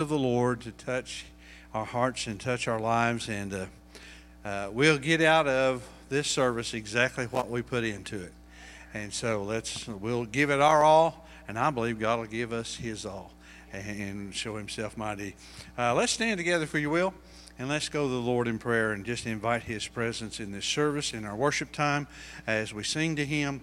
of the Lord to touch our hearts and touch our lives, and uh, uh, we'll get out of this service exactly what we put into it. And so let's we'll give it our all, and I believe God will give us His all and show Himself mighty. Uh, let's stand together, if you will, and let's go to the Lord in prayer and just invite His presence in this service, in our worship time, as we sing to Him.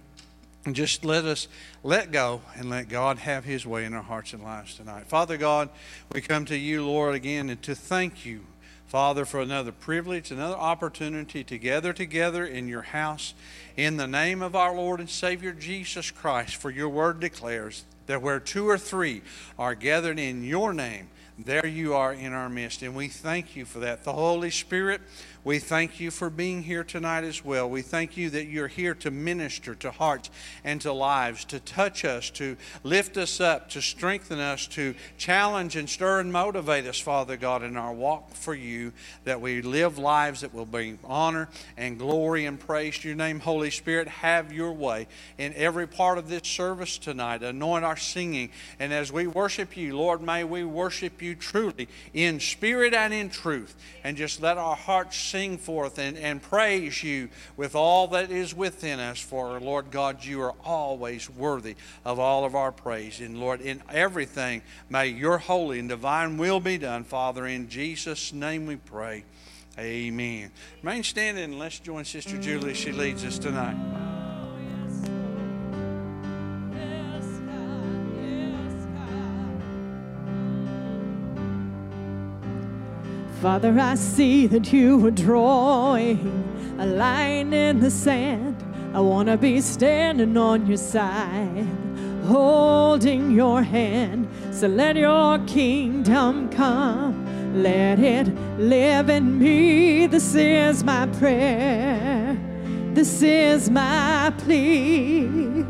Just let us let go and let God have His way in our hearts and lives tonight. Father God, we come to you, Lord, again, and to thank you, Father, for another privilege, another opportunity to gather together in your house in the name of our Lord and Savior Jesus Christ. For your word declares that where two or three are gathered in your name, there you are in our midst. And we thank you for that. The Holy Spirit we thank you for being here tonight as well. We thank you that you're here to minister to hearts and to lives, to touch us, to lift us up, to strengthen us, to challenge and stir and motivate us, Father God, in our walk for you, that we live lives that will bring honor and glory and praise to your name. Holy Spirit, have your way in every part of this service tonight. Anoint our singing. And as we worship you, Lord, may we worship you truly in spirit and in truth. And just let our hearts sing forth and, and praise you with all that is within us. For, Lord God, you are always worthy of all of our praise. And, Lord, in everything, may your holy and divine will be done, Father. In Jesus' name we pray. Amen. Remain standing and let's join Sister Julie. She leads us tonight. Father, I see that you are drawing a line in the sand. I want to be standing on your side, holding your hand. So let your kingdom come, let it live in me. This is my prayer, this is my plea.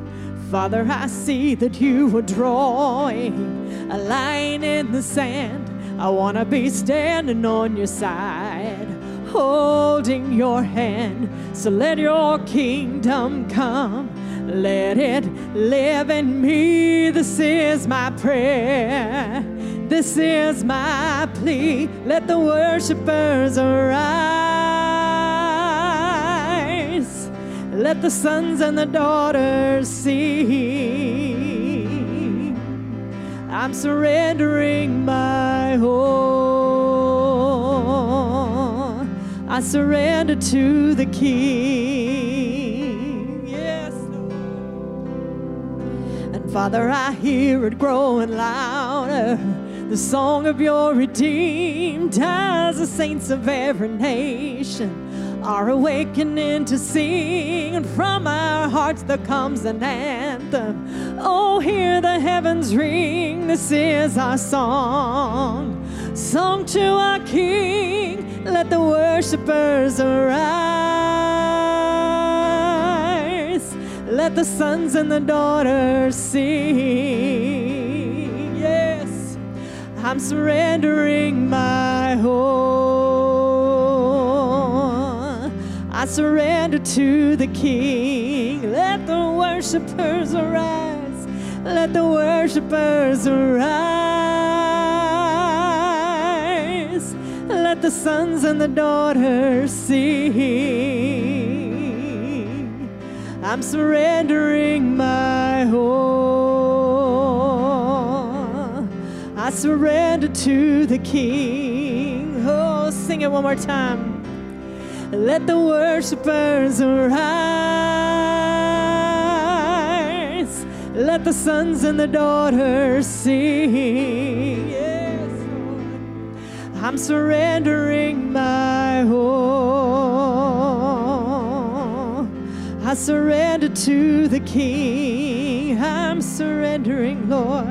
Father, I see that you are drawing a line in the sand. I want to be standing on your side, holding your hand. So let your kingdom come. Let it live in me. This is my prayer. This is my plea. Let the worshipers arise. Let the sons and the daughters see. I'm surrendering my all. I surrender to the King. Yes, Lord. And Father, I hear it growing louder. The song of your redeemed as the saints of every nation are awakening to sing, from our hearts there comes an anthem. Oh, hear the heavens ring, this is our song. Song to our King, let the worshipers arise. Let the sons and the daughters sing. Yes, I'm surrendering my whole. I surrender to the King. Let the worshipers arise. Let the worshipers arise. Let the sons and the daughters sing. I'm surrendering my whole. I surrender to the King. Oh, sing it one more time. Let the worshipers arise. Let the sons and the daughters sing. Yes, Lord. I'm surrendering my whole. I surrender to the King. I'm surrendering, Lord.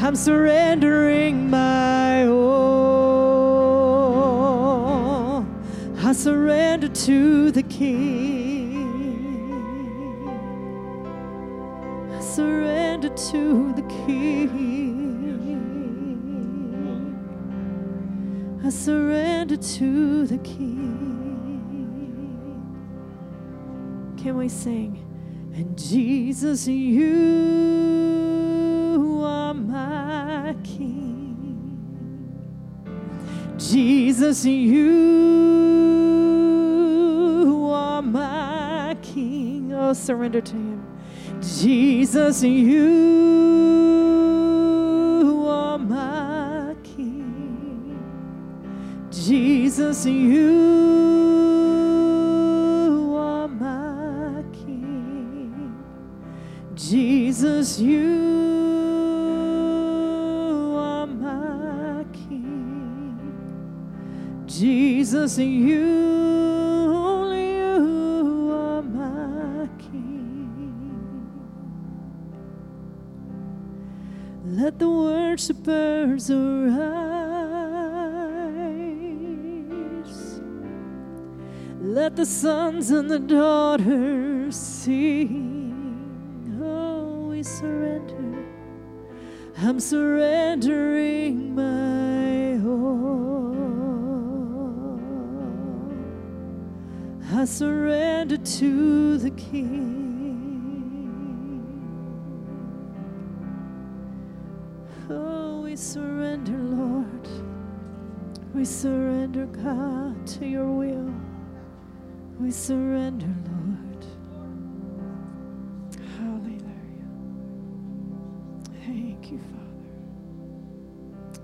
I'm surrendering my all. Surrender to the King. I surrender to the King. I surrender to the King. Can we sing? And Jesus, you are my King. Jesus, you Oh, surrender to Him. Jesus, you are my King. Jesus, you are my King. Jesus, you are my King. Jesus, you, the worshipers arise. Let the sons and the daughters sing. Oh, we surrender. I'm surrendering my all. I surrender to the King. Surrender, Lord. We surrender, God, to your will. We surrender, Lord. Hallelujah. Thank you, Father.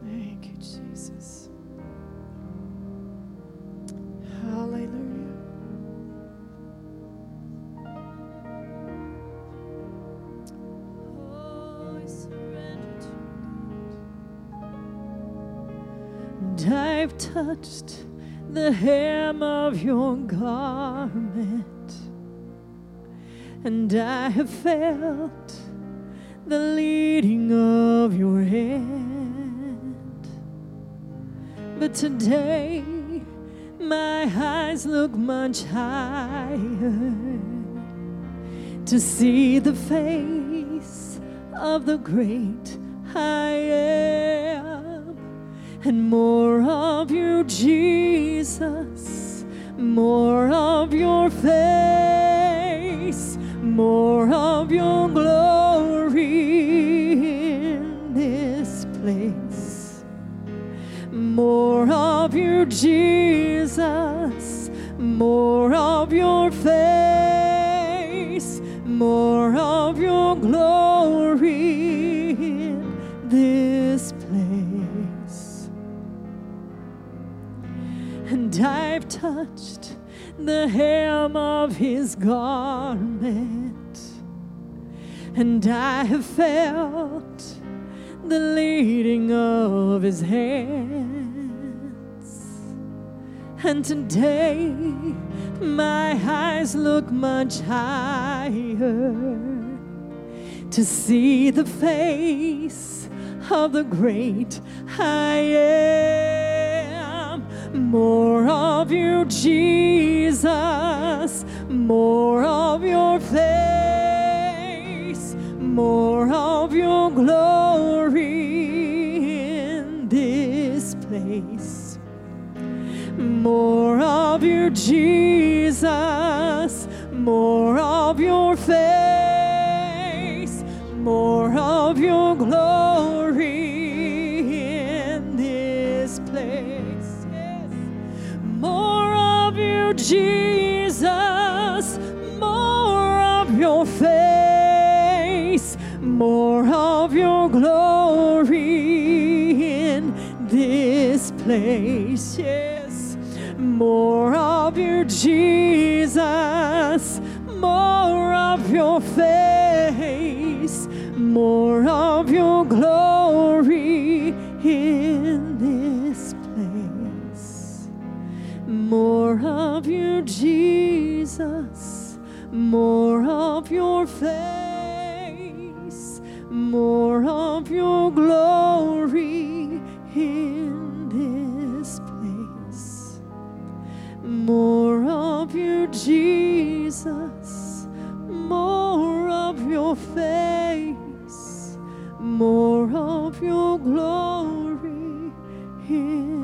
Thank you, Jesus. Touched the hem of your garment, and I have felt the leading of your hand. But today, my eyes look much higher to see the face of the great I am, and more of you, Jesus, more of your face, more of your glory in this place. More of you, Jesus, more of your face, more of your glory touched the hem of his garment, and I have felt the leading of his hands. And today, my eyes look much higher to see the face of the great I am. More of you, Jesus, more of your face, more of your glory in this place. More of you, Jesus, more of your face, more of your glory you, Jesus, more of your face, more of your glory in this place. Yes, more of you, Jesus, more of your face, more of your glory in More of you, Jesus, more of your face, more of your glory in this place. More of you, Jesus, more of your face, more of your glory in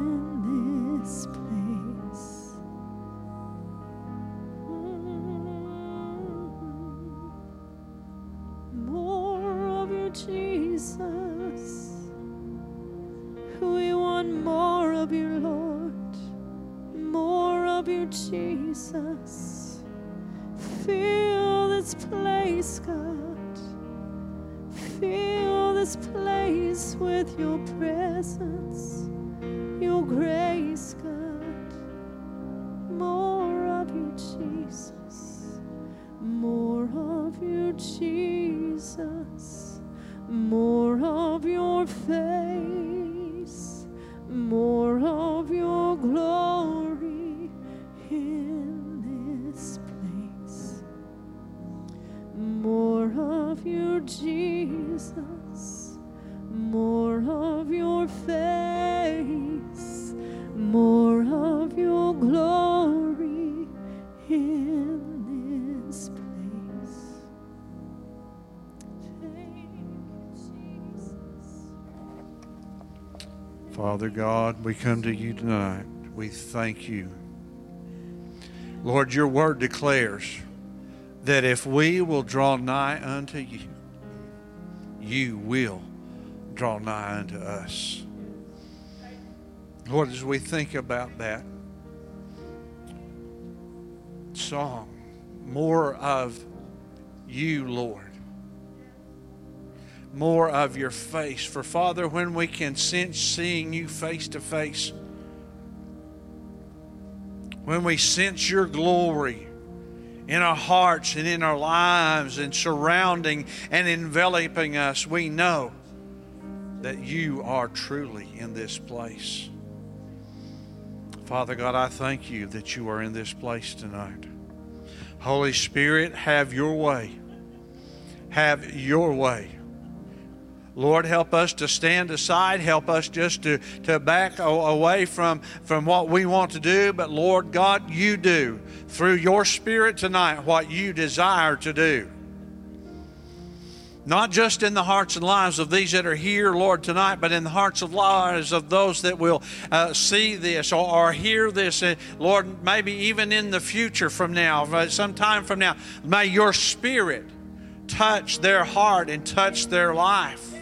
Father God, we come to you tonight. We thank you. Lord, your word declares that if we will draw nigh unto you, you will draw nigh unto us. Lord, as we think about that song, more of you, Lord more of your face. For Father, when we can sense seeing you face to face, when we sense your glory in our hearts and in our lives and surrounding and enveloping us, we know that you are truly in this place. Father God, I thank you that you are in this place tonight. Holy Spirit, have your way. Have your way. Lord, help us to stand aside. Help us just to, to back away from, from what we want to do. But Lord God, you do through your Spirit tonight what you desire to do. Not just in the hearts and lives of these that are here, Lord, tonight, but in the hearts and lives of those that will uh, see this or, or hear this. And Lord, maybe even in the future from now, uh, sometime from now, may your Spirit touch their heart and touch their life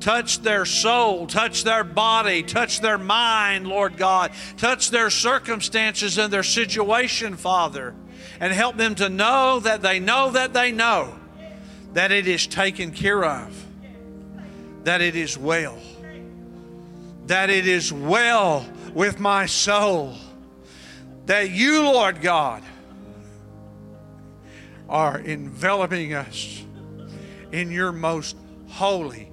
touch their soul, touch their body, touch their mind, Lord God, touch their circumstances and their situation, Father, and help them to know that they know that they know that it is taken care of, that it is well, that it is well with my soul, that you, Lord God, are enveloping us in your most holy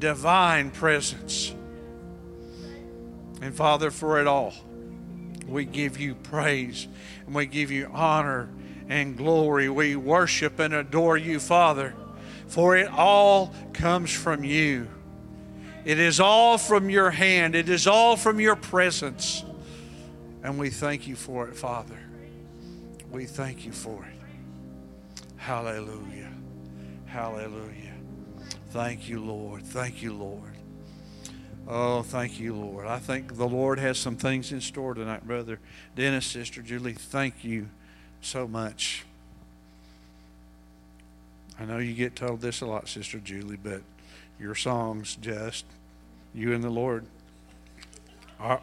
divine presence. And Father, for it all, we give you praise and we give you honor and glory. We worship and adore you, Father, for it all comes from you. It is all from your hand, it is all from your presence. And we thank you for it, Father. We thank you for it. Hallelujah. Hallelujah. Thank you, Lord. Thank you, Lord. Oh, thank you, Lord. I think the Lord has some things in store tonight, Brother Dennis, Sister Julie. Thank you so much. I know you get told this a lot, Sister Julie, but your songs just, you and the Lord. Are,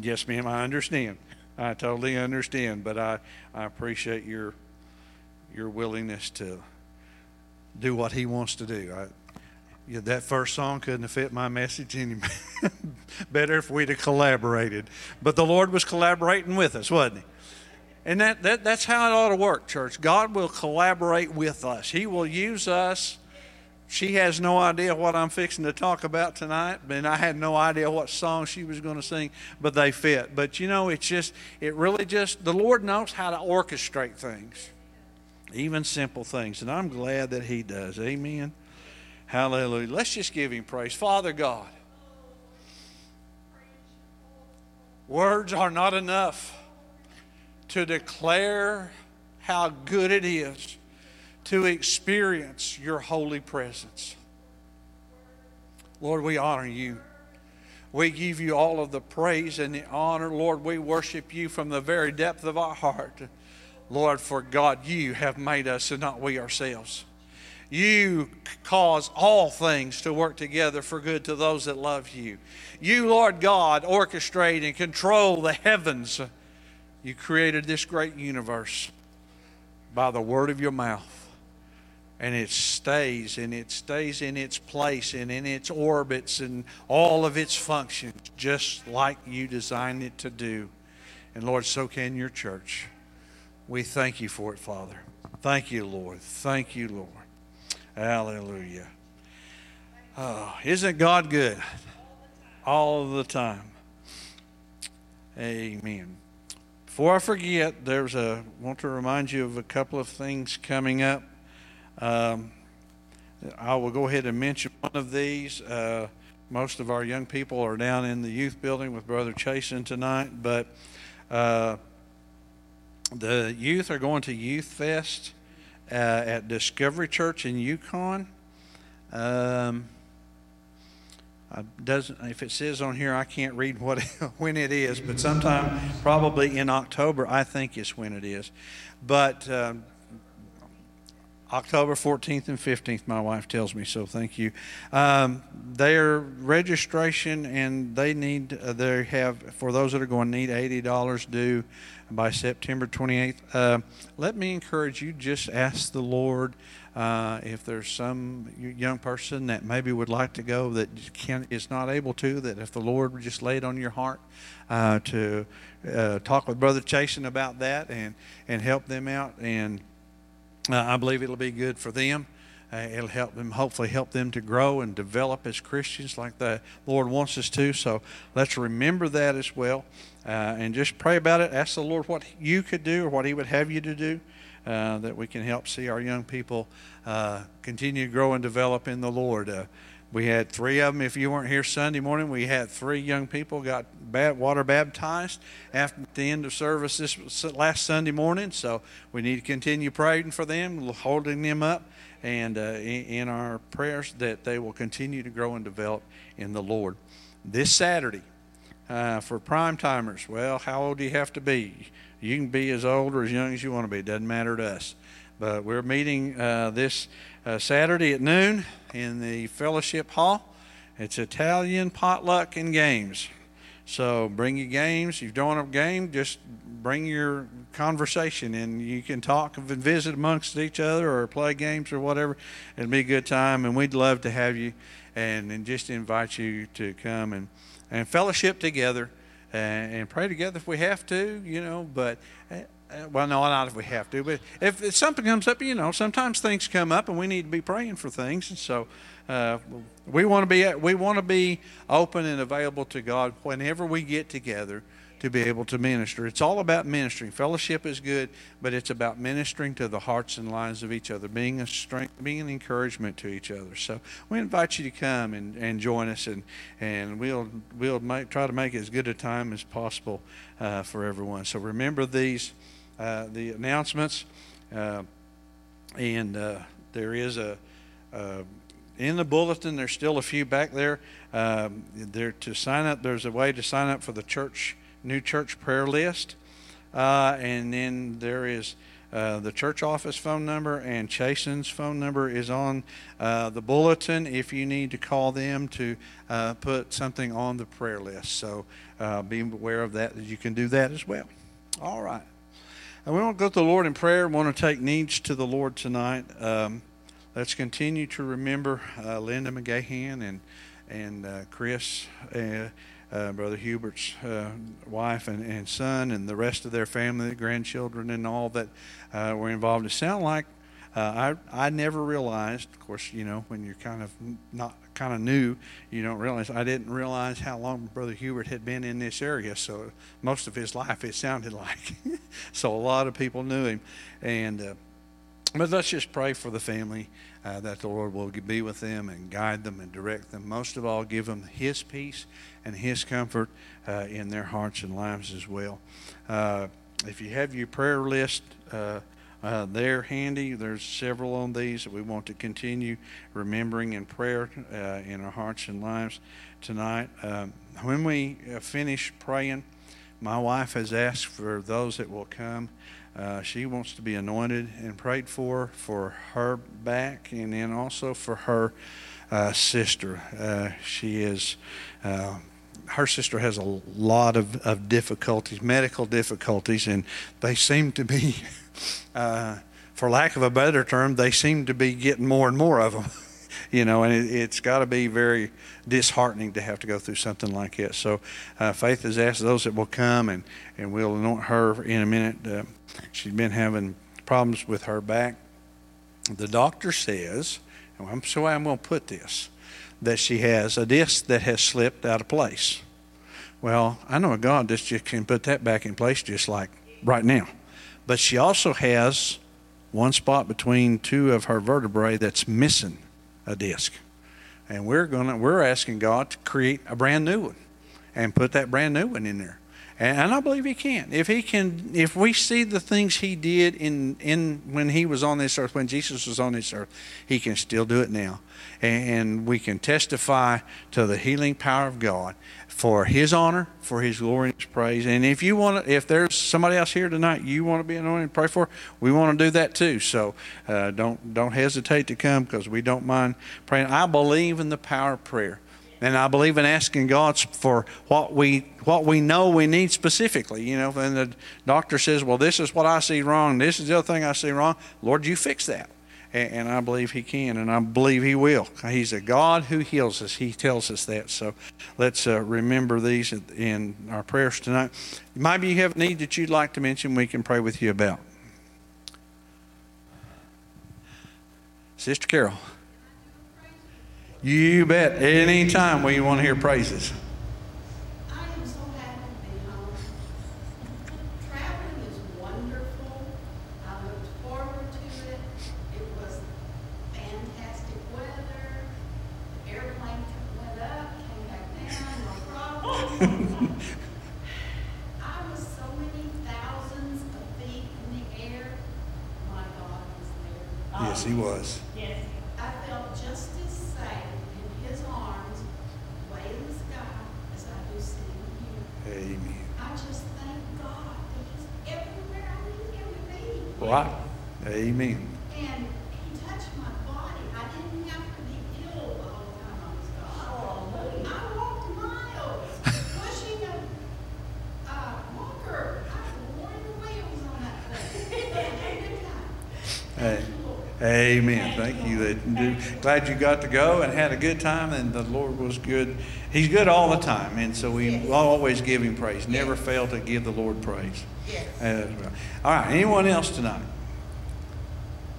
yes, ma'am, I understand. I totally understand, but I, I appreciate your your willingness to do what He wants to do. I, yeah, that first song couldn't have fit my message any better if we'd have collaborated. But the Lord was collaborating with us, wasn't He? And that, that, that's how it ought to work, church. God will collaborate with us, He will use us. She has no idea what I'm fixing to talk about tonight, and I had no idea what song she was going to sing, but they fit. But you know, it's just, it really just, the Lord knows how to orchestrate things, even simple things, and I'm glad that He does. Amen. Hallelujah. Let's just give him praise. Father God, words are not enough to declare how good it is to experience your holy presence. Lord, we honor you. We give you all of the praise and the honor. Lord, we worship you from the very depth of our heart. Lord, for God, you have made us and not we ourselves. You cause all things to work together for good to those that love you. You, Lord God, orchestrate and control the heavens. You created this great universe by the word of your mouth. And it stays and it stays in its place and in its orbits and all of its functions just like you designed it to do. And Lord, so can your church. We thank you for it, Father. Thank you, Lord. Thank you, Lord. Hallelujah. Oh, isn't God good? All the time. Amen. Before I forget, there's a want to remind you of a couple of things coming up. Um, I will go ahead and mention one of these. Uh, most of our young people are down in the youth building with Brother Chasen tonight, but uh, the youth are going to Youth Fest uh, at Discovery Church in Yukon. Um, doesn't if it says on here I can't read what when it is, but sometime probably in October I think is when it is. But um, October 14th and 15th, my wife tells me so. Thank you. Um, their registration and they need uh, they have for those that are going need eighty dollars due by September 28th. Uh, let me encourage you. Just ask the Lord uh, if there's some young person that maybe would like to go that can is not able to, that if the Lord would just lay it on your heart uh, to uh, talk with Brother Chasen about that and and help them out, and uh, I believe it'll be good for them. Uh, it'll help them, hopefully, help them to grow and develop as Christians like the Lord wants us to. So let's remember that as well, uh, and just pray about it. Ask the Lord what you could do or what He would have you to do uh, that we can help see our young people uh, continue to grow and develop in the Lord. We had three of them. If you weren't here Sunday morning, we had three young people got water baptized after the end of service this last Sunday morning. So we need to continue praying for them, holding them up, and uh, in our prayers that they will continue to grow and develop in the Lord. This Saturday, uh, for prime timers, well, how old do you have to be? You can be as old or as young as you want to be. Doesn't matter to us. But we're meeting uh, this uh, Saturday at noon in the fellowship hall. It's Italian potluck and games. So bring your games. If you don't have a game, just bring your conversation and you can talk and visit amongst each other or play games or whatever. It'll be a good time and we'd love to have you and, and just invite you to come and, and fellowship together and, and pray together if we have to, you know. But uh, uh, well, no, not if we have to. But if, if, something comes up, you know, sometimes things come up, and we need to be praying for things. And so uh, we want to be we want to be open and available to God whenever we get together to be able to minister. It's all about ministering. Fellowship is good, but it's about ministering to the hearts and lives of each other, being a strength, being an encouragement to each other. So we invite you to come and, and join us, and, and we'll we'll make, try to make as good a time as possible uh, for everyone. So remember these uh, the announcements, uh, and uh, there is a uh, in the bulletin. There's still a few back there. Um, there to sign up. There's a way to sign up for the church new church prayer list. And then there is uh, the church office phone number and Chasen's phone number is on uh, the bulletin if you need to call them to uh, put something on the prayer list. So be aware of that. You can do that as well. All right. And we want to go to the Lord in prayer. We want to take needs to the Lord tonight. Um, let's continue to remember uh, Linda McGahan and and Chris uh, Brother Hubert's uh, wife and, and son and the rest of their family, the grandchildren, and all that uh, were involved. It sounded like uh, I I never realized. Of course, you know when you're kind of not kind of knew, you don't realize. I didn't realize how long Brother Hubert had been in this area. So most of his life, it sounded like. so a lot of people knew him, and uh, but let's just pray for the family uh, that the Lord will be with them and guide them and direct them. Most of all, give them His peace and His comfort uh, in their hearts and lives as well. Uh, if you have your prayer list uh, uh, there handy, there's several on these that we want to continue remembering in prayer uh, in our hearts and lives tonight. Um, when we finish praying, my wife has asked for those that will come Uh, she wants to be anointed and prayed for for her back, and then also for her uh, sister. Uh, she is. Uh, her sister has a lot of, of difficulties, medical difficulties, and they seem to be, uh, for lack of a better term, they seem to be getting more and more of them. you know, and it, has got to be very disheartening to have to go through something like that. So, uh, Faith has asked those that will come, and, and we'll anoint her in a minute. Uh, she's been having problems with her back. The doctor says, and I'm so I'm going to put this, that she has a disc that has slipped out of place. Well, I know a God that just can put that back in place just like right now. But she also has one spot between two of her vertebrae that's missing a disc. And we're gonna we're asking God to create a brand new one and put that brand new one in there. And, I believe he can. If he can if we see the things he did in in when he was on this earth, when Jesus was on this earth, he can still do it now. And, and we can testify to the healing power of God for his honor, for his glory and his praise. And if you want to, if there's somebody else here tonight you want to be anointed and pray for, we want to do that too. So uh, don't don't hesitate to come because we don't mind praying. I believe in the power of prayer. And I believe in asking God for what we what we know we need specifically. You know, and the doctor says, "Well, this is what I see wrong. This is the other thing I see wrong. Lord, you fix that." and, I believe He can, and I believe He will. He's a God who heals us. He tells us that. So let's uh, remember these in our prayers tonight. Maybe you have a need that you'd like to mention, we can pray with you about. Sister Carol. You bet. Anytime we want to hear praises. Yes, he was. Yes. I felt just as safe in his arms, way in the sky, as I do sitting here. Amen. I just thank God that he's everywhere I need him to be. Right. Amen. And he touched my body. I didn't have to be ill the whole time I was gone. I walked miles pushing a uh, walker. I was wearing the wheels on that thing. Hey. Amen. Thank you. Glad you got to go and had a good time, and the Lord was good. He's good all the time, and so we yes. always give Him praise. Never yes. fail to give the Lord praise. Yes. Uh, all right. Anyone else tonight?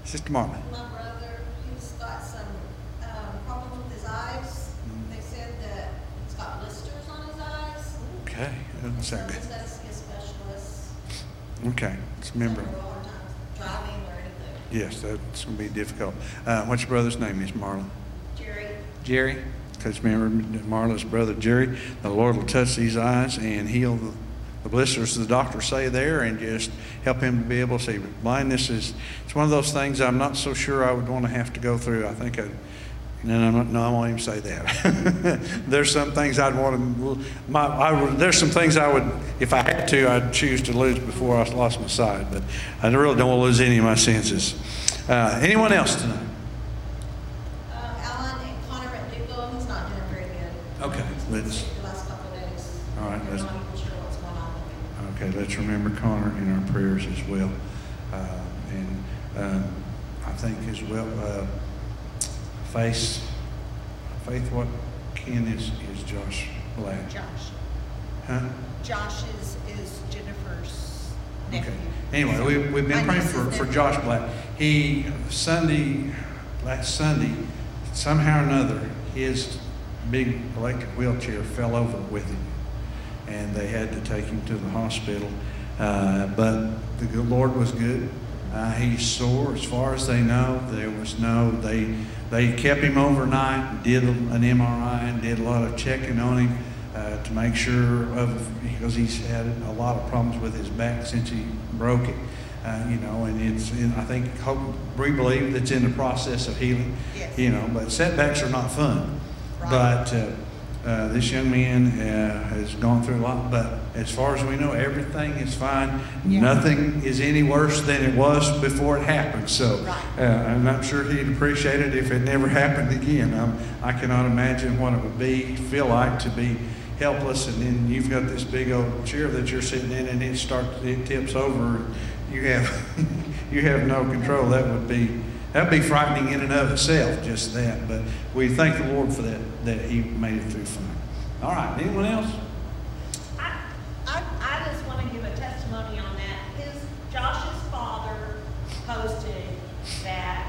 Sister Marlon. My brother, he's got some um, problems with his eyes. Mm-hmm. They said that he's got blisters on his eyes. Okay. That doesn't sound good. Specialist. Okay. Let's remember. Driving Yes, that's going to be difficult. Uh, what's your brother's name, Miss Marla? Jerry. Jerry? Because remember Marla's brother Jerry, the Lord will touch these eyes and heal the, the blisters, the doctors say there, and just help him to be able to see. Blindness is, it's one of those things I'm not so sure I would want to have to go through. I think I, no, no, no, I won't even say that. there's some things I'd want to. My, I would, there's some things I would, if I had to, I'd choose to lose before I lost my sight. But I really don't want to lose any of my senses. Uh, anyone else tonight? Uh, Alan and Connor at Dugo, he's not doing very good. Okay, let's. The last couple of days. All right, let's. Not even sure what's going on. Okay, let's remember Connor in our prayers as well, uh, and um, I think as well. Uh, face, Faith, what kin is, is Josh Black? Josh. Huh? Josh is, is Jennifer's. Okay. Anyway, we, we've been praying for, for Josh Black. He, Sunday, last Sunday, somehow or another, his big electric wheelchair fell over with him. And they had to take him to the hospital. Uh, but the Lord was good. Uh, he's sore as far as they know. There was no, they, they kept him overnight, did an MRI, and did a lot of checking on him uh, to make sure of, because he's had a lot of problems with his back since he broke it. Uh, you know, and it's, and I think, hope, we believe it's in the process of healing. Yes. You know, but setbacks are not fun. Right. But uh, Uh, this young man uh, has gone through a lot, but as far as we know, everything is fine. Yeah. Nothing is any worse than it was before it happened. So Right. uh, I'm not sure he'd appreciate it if it never happened again. Um, I cannot imagine what it would be, feel like to be helpless, and then you've got this big old chair that you're sitting in, and it starts, it tips over, and you have, you have no control. That would be, that would be frightening in and of itself, just that. But we thank the Lord for that, that He made it through fine. All right, anyone else? I, I, I just want to give a testimony on that. His, Josh's father posted that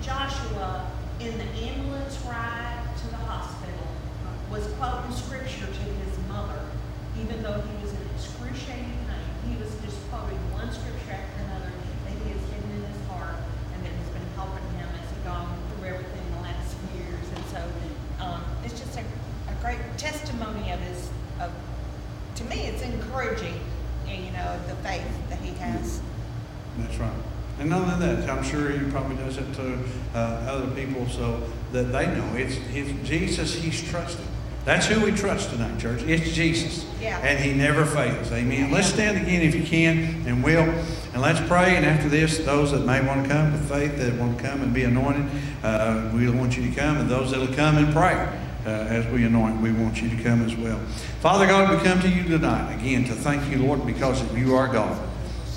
Joshua, in the ambulance ride was quoting scripture to his mother, even though he was in excruciating pain. He was just quoting one scripture after another that he has hidden in his heart and that has been helping him as he's gone through everything the last few years. And so, um, it's just a, a great testimony of his, of, to me, it's encouraging, you know, the faith that he has. That's right. And not only that, I'm sure he probably does it to uh, other people so that they know it's, it's Jesus he's trusting. That's who we trust tonight, church. It's Jesus. Yeah. And he never fails. Amen. Let's stand again if you can and will. And let's pray. And after this, those that may want to come with faith, that want to come and be anointed, uh, we want you to come. And those that will come and pray uh, as we anoint, we want you to come as well. Father God, we come to you tonight again to thank you, Lord, because you are God.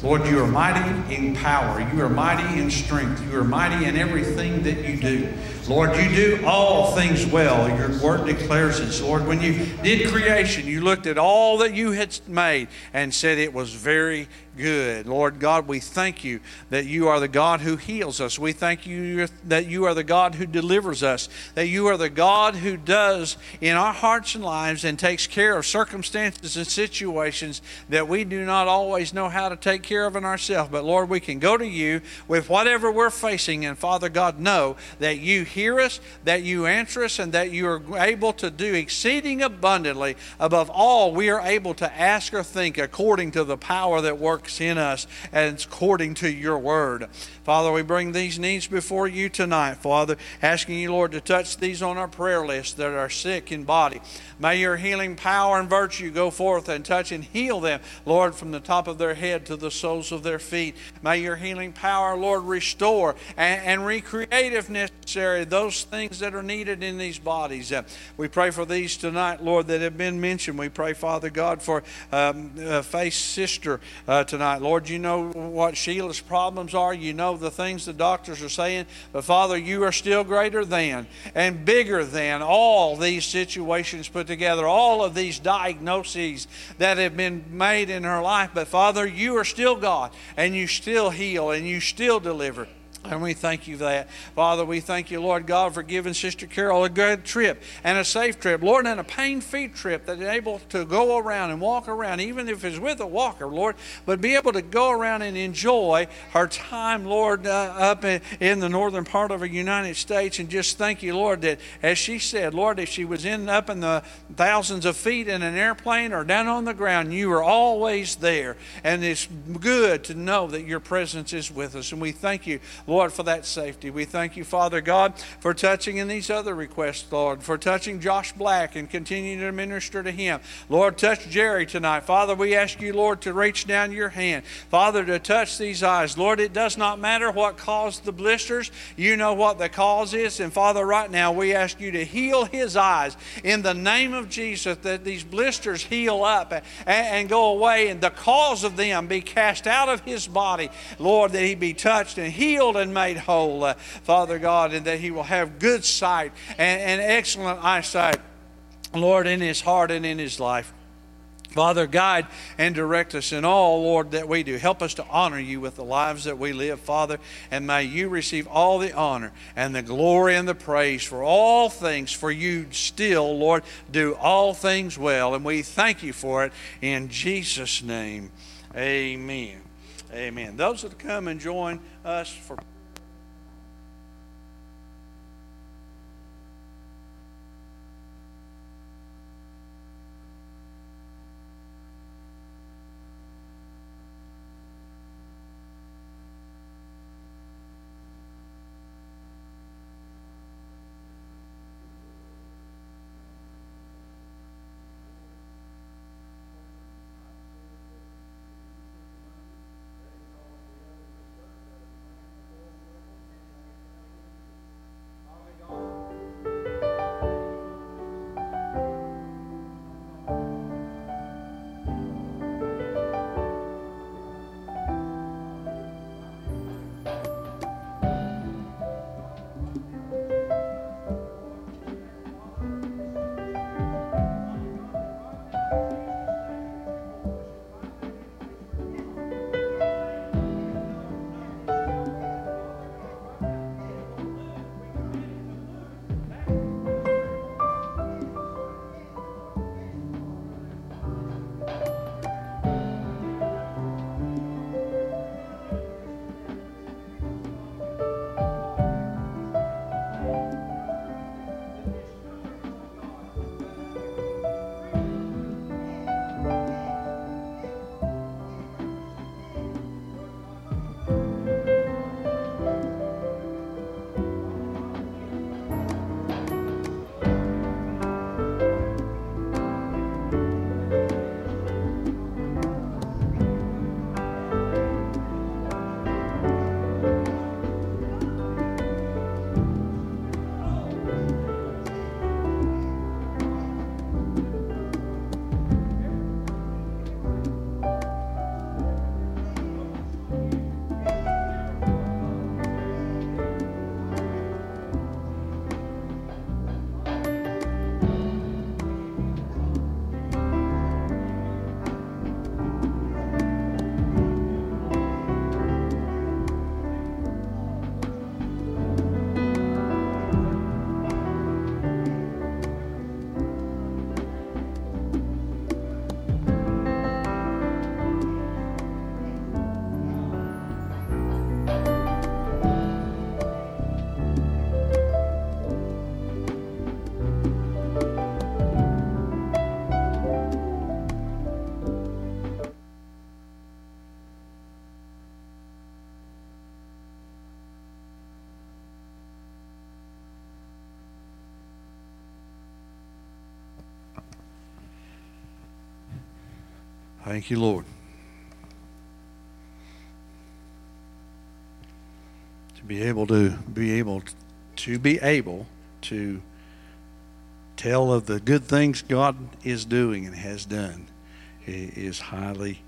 Lord, you are mighty in power. You are mighty in strength. You are mighty in everything that you do. Lord, you do all things well. Your word declares this. Lord, when you did creation, you looked at all that you had made and said it was very good. Lord God, we thank you that you are the God who heals us. We thank you that you are the God who delivers us, that you are the God who does in our hearts and lives and takes care of circumstances and situations that we do not always know how to take care of in ourselves. But Lord, we can go to you with whatever we're facing, and Father God, know that you hear us, that you answer us, and that you are able to do exceeding abundantly above all we are able to ask or think according to the power that works in us and according to your word. Father, we bring these needs before you tonight, Father, asking you, Lord, to touch these on our prayer list that are sick in body. May your healing power and virtue go forth and touch and heal them, Lord, from the top of their head to the soles of their feet. May your healing power, Lord, restore and, and recreate, if necessary, those things that are needed in these bodies. Uh, we pray for these tonight, Lord, that have been mentioned. We pray, Father God, for um, uh, Faith's sister uh, tonight. Lord, you know what Sheila's problems are. You know the things the doctors are saying. But Father, you are still greater than and bigger than all these situations put together, all of these diagnoses that have been made in her life. But Father, you are still God and you still heal and you still deliver. And we thank you for that. Father, we thank you, Lord God, for giving Sister Carol a good trip and a safe trip. Lord, and a pain free trip that is able to go around and walk around, even if it's with a walker, Lord, but be able to go around and enjoy her time, Lord, uh, up in, in the northern part of the United States. And just thank you, Lord, that as she said, Lord, if she was in up in the thousands of feet in an airplane or down on the ground, you are always there. And it's good to know that your presence is with us. And we thank you, Lord, for that safety. We thank you, Father God, for touching in these other requests, Lord, for touching Josh Black and continuing to minister to him. Lord, touch Jerry tonight. Father, we ask you, Lord, to reach down your hand. Father, to touch these eyes. Lord, it does not matter what caused the blisters. You know what the cause is. And Father, right now, we ask you to heal his eyes in the name of Jesus, that these blisters heal up and, and go away, and the cause of them be cast out of his body. Lord, that he be touched and healed and made whole, uh, Father God, and that he will have good sight and, and excellent eyesight, Lord, in his heart and in his life. Father, guide and direct us in all, Lord, that we do. Help us to honor you with the lives that we live, Father, and may you receive all the honor and the glory and the praise for all things, for you still, Lord, do all things well. And we thank you for it in Jesus' name. Amen. Amen. Those that come and join us for Thank you, Lord. To be able to be able to be able to tell of the good things God is doing and has done is highly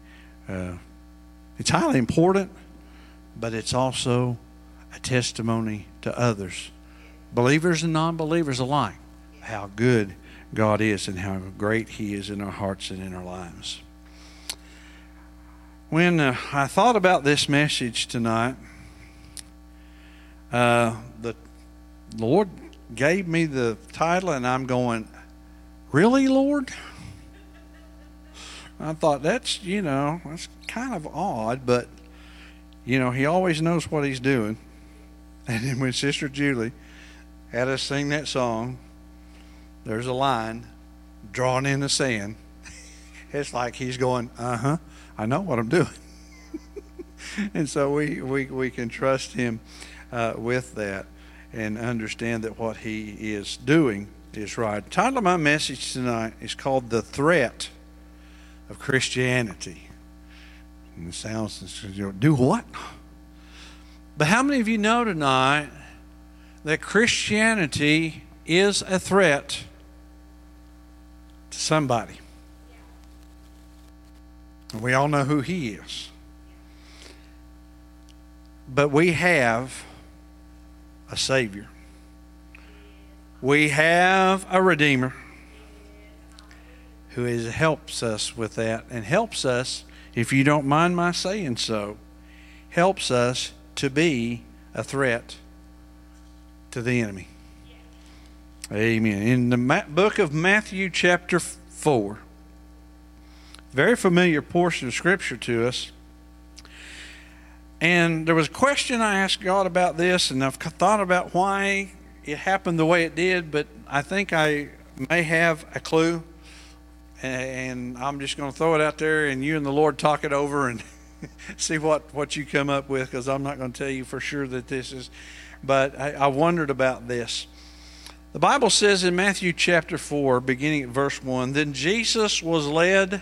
uh, it's highly important, but it's also a testimony to others, believers and non-believers alike, how good God is and how great He is in our hearts and in our lives. When uh, I thought about this message tonight, uh, the Lord gave me the title, and I'm going, Really, Lord? I thought that's, you know, that's kind of odd, but, you know, He always knows what He's doing. And then when Sister Julie had us sing that song, there's a line drawn in the sand. It's like He's going, uh huh, I know what I'm doing. and so we, we, we can trust Him uh, with that and understand that what he is doing is right. The title of my message tonight is called The Threat of Christianity. And it sounds, do what? But how many of you know tonight that Christianity is a threat to somebody? We all know who he is. But we have a Savior. We have a Redeemer who is, helps us with that and helps us, if you don't mind my saying so, helps us to be a threat to the enemy. Amen. In the book of Matthew, chapter 4, very familiar portion of Scripture to us. And there was a question I asked God about this, and I've thought about why it happened the way it did, but I think I may have a clue. And I'm just going to throw it out there, and you and the Lord talk it over and see what, what you come up with, because I'm not going to tell you for sure that this is. But I, I wondered about this. The Bible says in Matthew chapter 4, beginning at verse 1 Then Jesus was led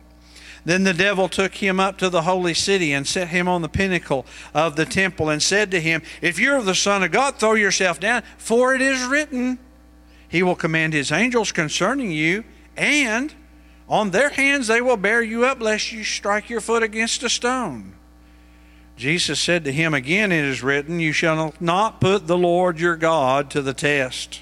Then the devil took him up to the holy city and set him on the pinnacle of the temple and said to him, If you're the Son of God, throw yourself down, for it is written, He will command His angels concerning you, and on their hands they will bear you up, lest you strike your foot against a stone. Jesus said to him, Again it is written, You shall not put the Lord your God to the test.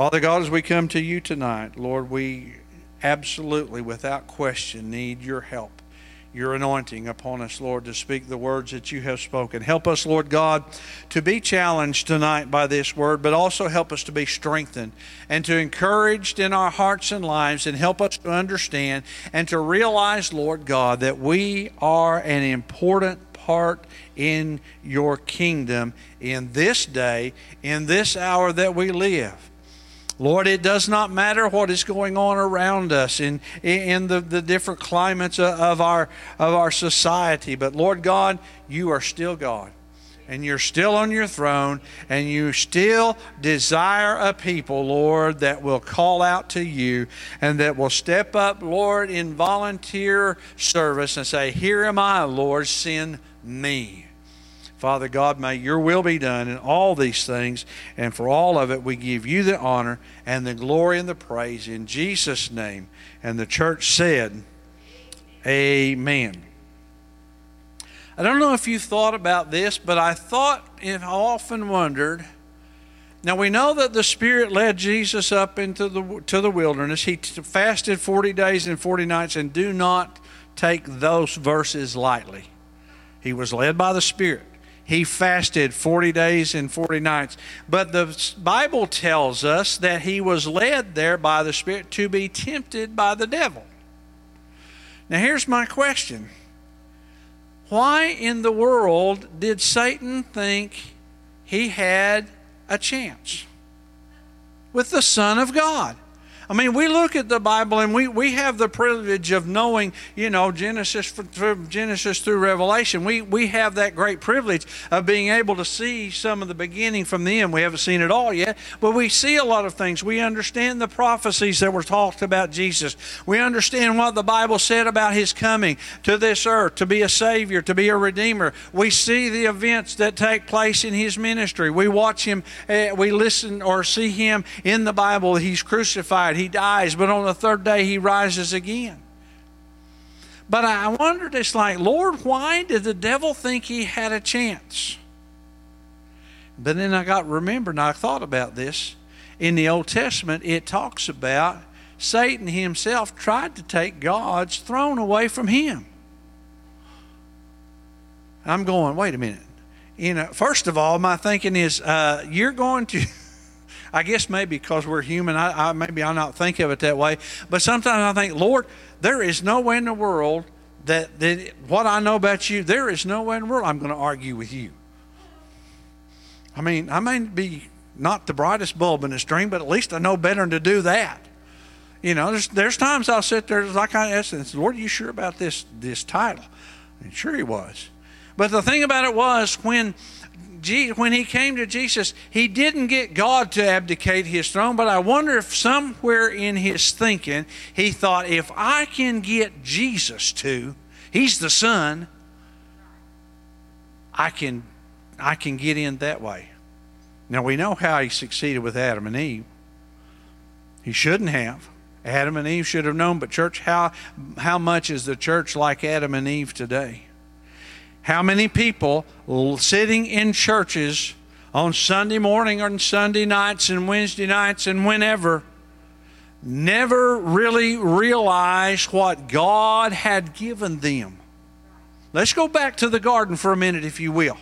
Father God, as we come to you tonight, Lord, we absolutely, without question, need your help, your anointing upon us, Lord, to speak the words that you have spoken. Help us, Lord God, to be challenged tonight by this word, but also help us to be strengthened and to encouraged in our hearts and lives, and help us to understand and to realize, Lord God, that we are an important part in your kingdom in this day, in this hour that we live. Lord, it does not matter what is going on around us in, in the, the different climates of our, of our society, but Lord God, you are still God. And you're still on your throne, and you still desire a people, Lord, that will call out to you and that will step up, Lord, in volunteer service and say, Here am I, Lord, send me. Father God, may your will be done in all these things, and for all of it, we give you the honor and the glory and the praise in Jesus' name. And the church said, Amen. I don't know if you thought about this, but I thought and often wondered. Now we know that the Spirit led Jesus up into the to the wilderness. He fasted 40 days and 40 nights, and do not take those verses lightly. He was led by the Spirit. He fasted 40 days and 40 nights. But the Bible tells us that he was led there by the Spirit to be tempted by the devil. Now, here's my question Why in the world did Satan think he had a chance with the Son of God? I mean, we look at the Bible and we, we have the privilege of knowing, you know, Genesis from Genesis through Revelation. We, we have that great privilege of being able to see some of the beginning from the end. We haven't seen it all yet, but we see a lot of things. We understand the prophecies that were talked about Jesus. We understand what the Bible said about his coming to this earth, to be a Savior, to be a Redeemer. We see the events that take place in his ministry. We watch him, uh, we listen or see him in the Bible. He's crucified he dies, but on the third day he rises again. But I wondered, it's like, Lord, why did the devil think he had a chance? But then I got remembered and I thought about this. In the Old Testament, it talks about Satan himself tried to take God's throne away from him. I'm going, wait a minute. You know, first of all, my thinking is, uh, you're going to. I guess maybe because we're human, I, I, maybe I not think of it that way. But sometimes I think, Lord, there is no way in the world that, that what I know about you, there is no way in the world I'm going to argue with you. I mean, I may be not the brightest bulb in the string, but at least I know better than to do that. You know, there's, there's times I'll sit there like I ask, and say, Lord, are you sure about this this title? And sure he was. But the thing about it was when when he came to Jesus, he didn't get God to abdicate his throne, but I wonder if somewhere in his thinking he thought, if I can get Jesus to, he's the Son, I can, I can get in that way. Now we know how he succeeded with Adam and Eve. He shouldn't have. Adam and Eve should have known, but church, how, how much is the church like Adam and Eve today? How many people sitting in churches on Sunday morning or Sunday nights and Wednesday nights and whenever never really realized what God had given them? Let's go back to the garden for a minute, if you will.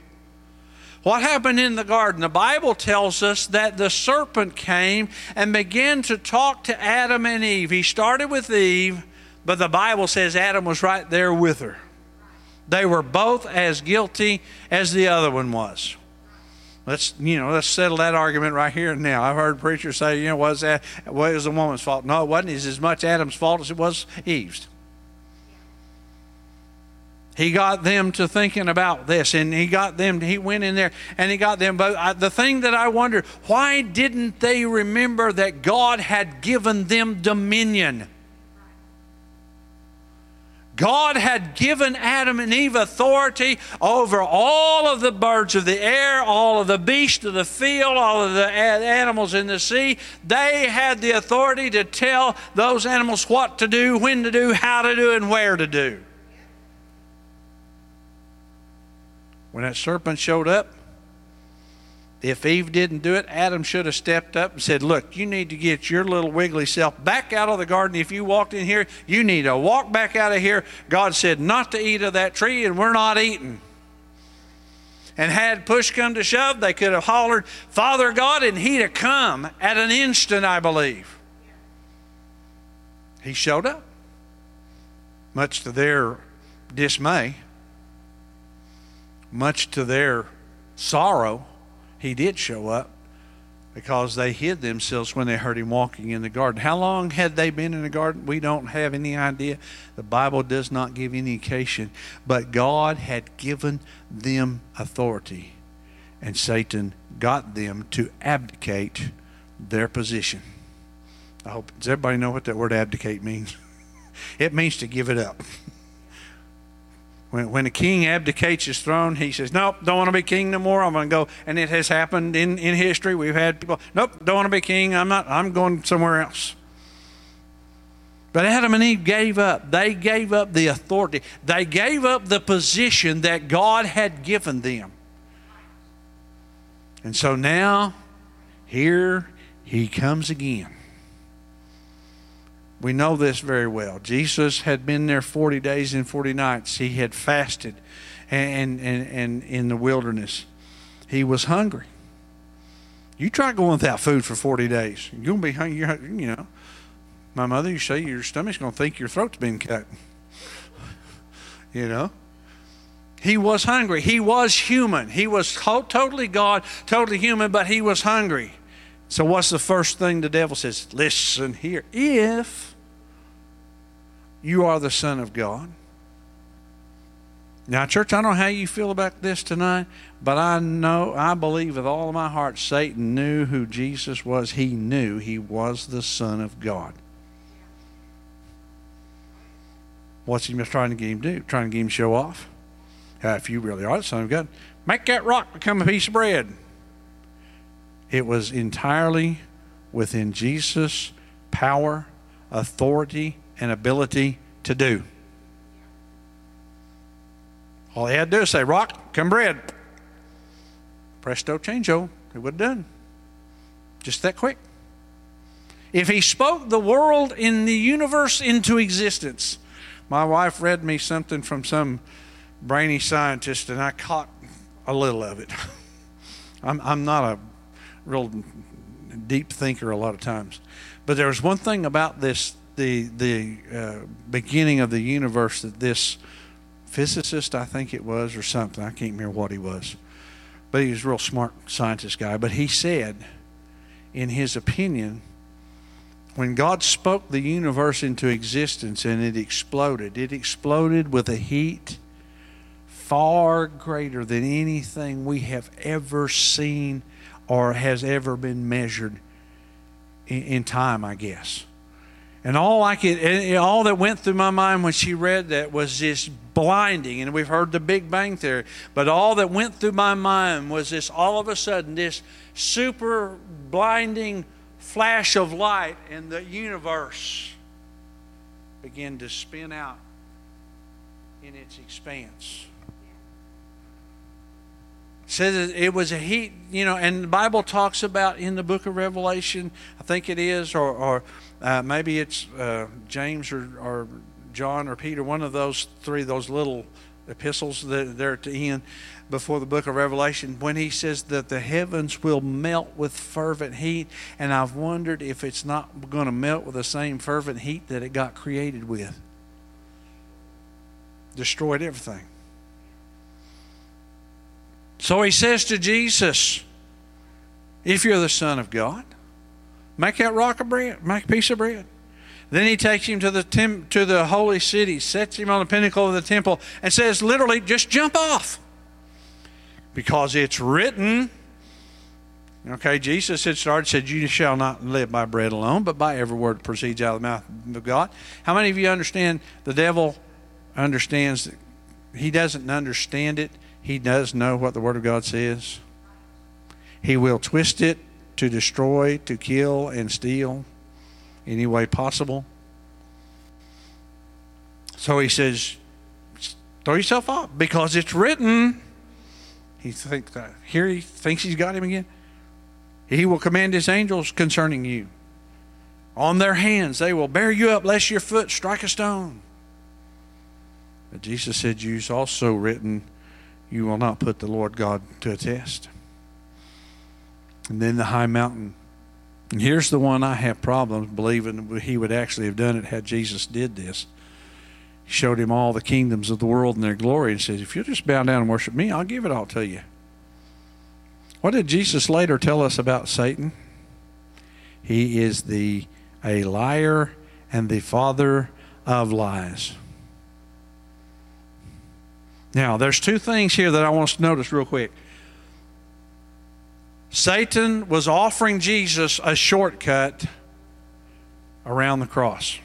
What happened in the garden? The Bible tells us that the serpent came and began to talk to Adam and Eve. He started with Eve, but the Bible says Adam was right there with her. They were both as guilty as the other one was. Let's you know, let's settle that argument right here and now. I've heard preachers say, you know, was that well, it was the woman's fault? No, it wasn't. It's as much Adam's fault as it was Eve's. He got them to thinking about this, and he got them. He went in there and he got them. But I, the thing that I wonder, why didn't they remember that God had given them dominion? God had given Adam and Eve authority over all of the birds of the air, all of the beasts of the field, all of the animals in the sea. They had the authority to tell those animals what to do, when to do, how to do, and where to do. When that serpent showed up, if Eve didn't do it, Adam should have stepped up and said, Look, you need to get your little wiggly self back out of the garden. If you walked in here, you need to walk back out of here. God said not to eat of that tree, and we're not eating. And had push come to shove, they could have hollered, Father God, and he'd have come at an instant, I believe. He showed up, much to their dismay, much to their sorrow he did show up because they hid themselves when they heard him walking in the garden. How long had they been in the garden? We don't have any idea. The Bible does not give any indication. But God had given them authority, and Satan got them to abdicate their position. I hope does everybody know what that word abdicate means? it means to give it up. When, when a king abdicates his throne, he says, Nope, don't want to be king no more. I'm going to go. And it has happened in, in history. We've had people, Nope, don't want to be king. I'm not, I'm going somewhere else. But Adam and Eve gave up. They gave up the authority. They gave up the position that God had given them. And so now, here he comes again. We know this very well. Jesus had been there 40 days and 40 nights. He had fasted and, and, and in the wilderness. He was hungry. You try going without food for 40 days. You're going to be hungry. You know, my mother to say your stomach's going to think your throat's been cut. you know? He was hungry. He was human. He was totally God, totally human, but he was hungry. So, what's the first thing the devil says? Listen here. If you are the Son of God. Now, church, I don't know how you feel about this tonight, but I know, I believe with all of my heart, Satan knew who Jesus was. He knew he was the Son of God. What's he trying to get him to do? Trying to get him to show off? Uh, if you really are the Son of God, make that rock become a piece of bread. It was entirely within Jesus' power, authority, and ability to do. All he had to do is say, Rock, come bread. Presto changeo. It would have done. Just that quick. If he spoke the world in the universe into existence, my wife read me something from some brainy scientist, and I caught a little of it. I'm, I'm not a real deep thinker a lot of times. But there was one thing about this the, the uh, beginning of the universe that this physicist, I think it was, or something, I can't remember what he was, but he was a real smart scientist guy. But he said, in his opinion, when God spoke the universe into existence and it exploded, it exploded with a heat far greater than anything we have ever seen or has ever been measured in, in time, I guess. And all I could, all that went through my mind when she read that was just blinding. And we've heard the Big Bang Theory, but all that went through my mind was this all of a sudden, this super blinding flash of light, and the universe began to spin out in its expanse says it was a heat, you know, and the Bible talks about in the book of Revelation, I think it is, or, or uh, maybe it's uh, James or, or John or Peter, one of those three, those little epistles that they're at the end before the book of Revelation, when he says that the heavens will melt with fervent heat, and I've wondered if it's not going to melt with the same fervent heat that it got created with. Destroyed everything. So he says to Jesus, If you're the Son of God, make that rock of bread, make a piece of bread. Then he takes him to the to the holy city, sets him on the pinnacle of the temple, and says, literally, just jump off. Because it's written. Okay, Jesus had started, said, You shall not live by bread alone, but by every word that proceeds out of the mouth of God. How many of you understand the devil understands that he doesn't understand it? He does know what the Word of God says. He will twist it to destroy, to kill, and steal any way possible. So he says, throw yourself off because it's written. He thinks that here he thinks he's got him again. He will command his angels concerning you. On their hands they will bear you up, lest your foot strike a stone. But Jesus said, "You's also written." You will not put the Lord God to a test. And then the high mountain. And here's the one I have problems believing he would actually have done it had Jesus did this. He showed him all the kingdoms of the world and their glory and says, If you'll just bow down and worship me, I'll give it all to you. What did Jesus later tell us about Satan? He is the a liar and the father of lies. Now, there's two things here that I want us to notice real quick. Satan was offering Jesus a shortcut around the cross.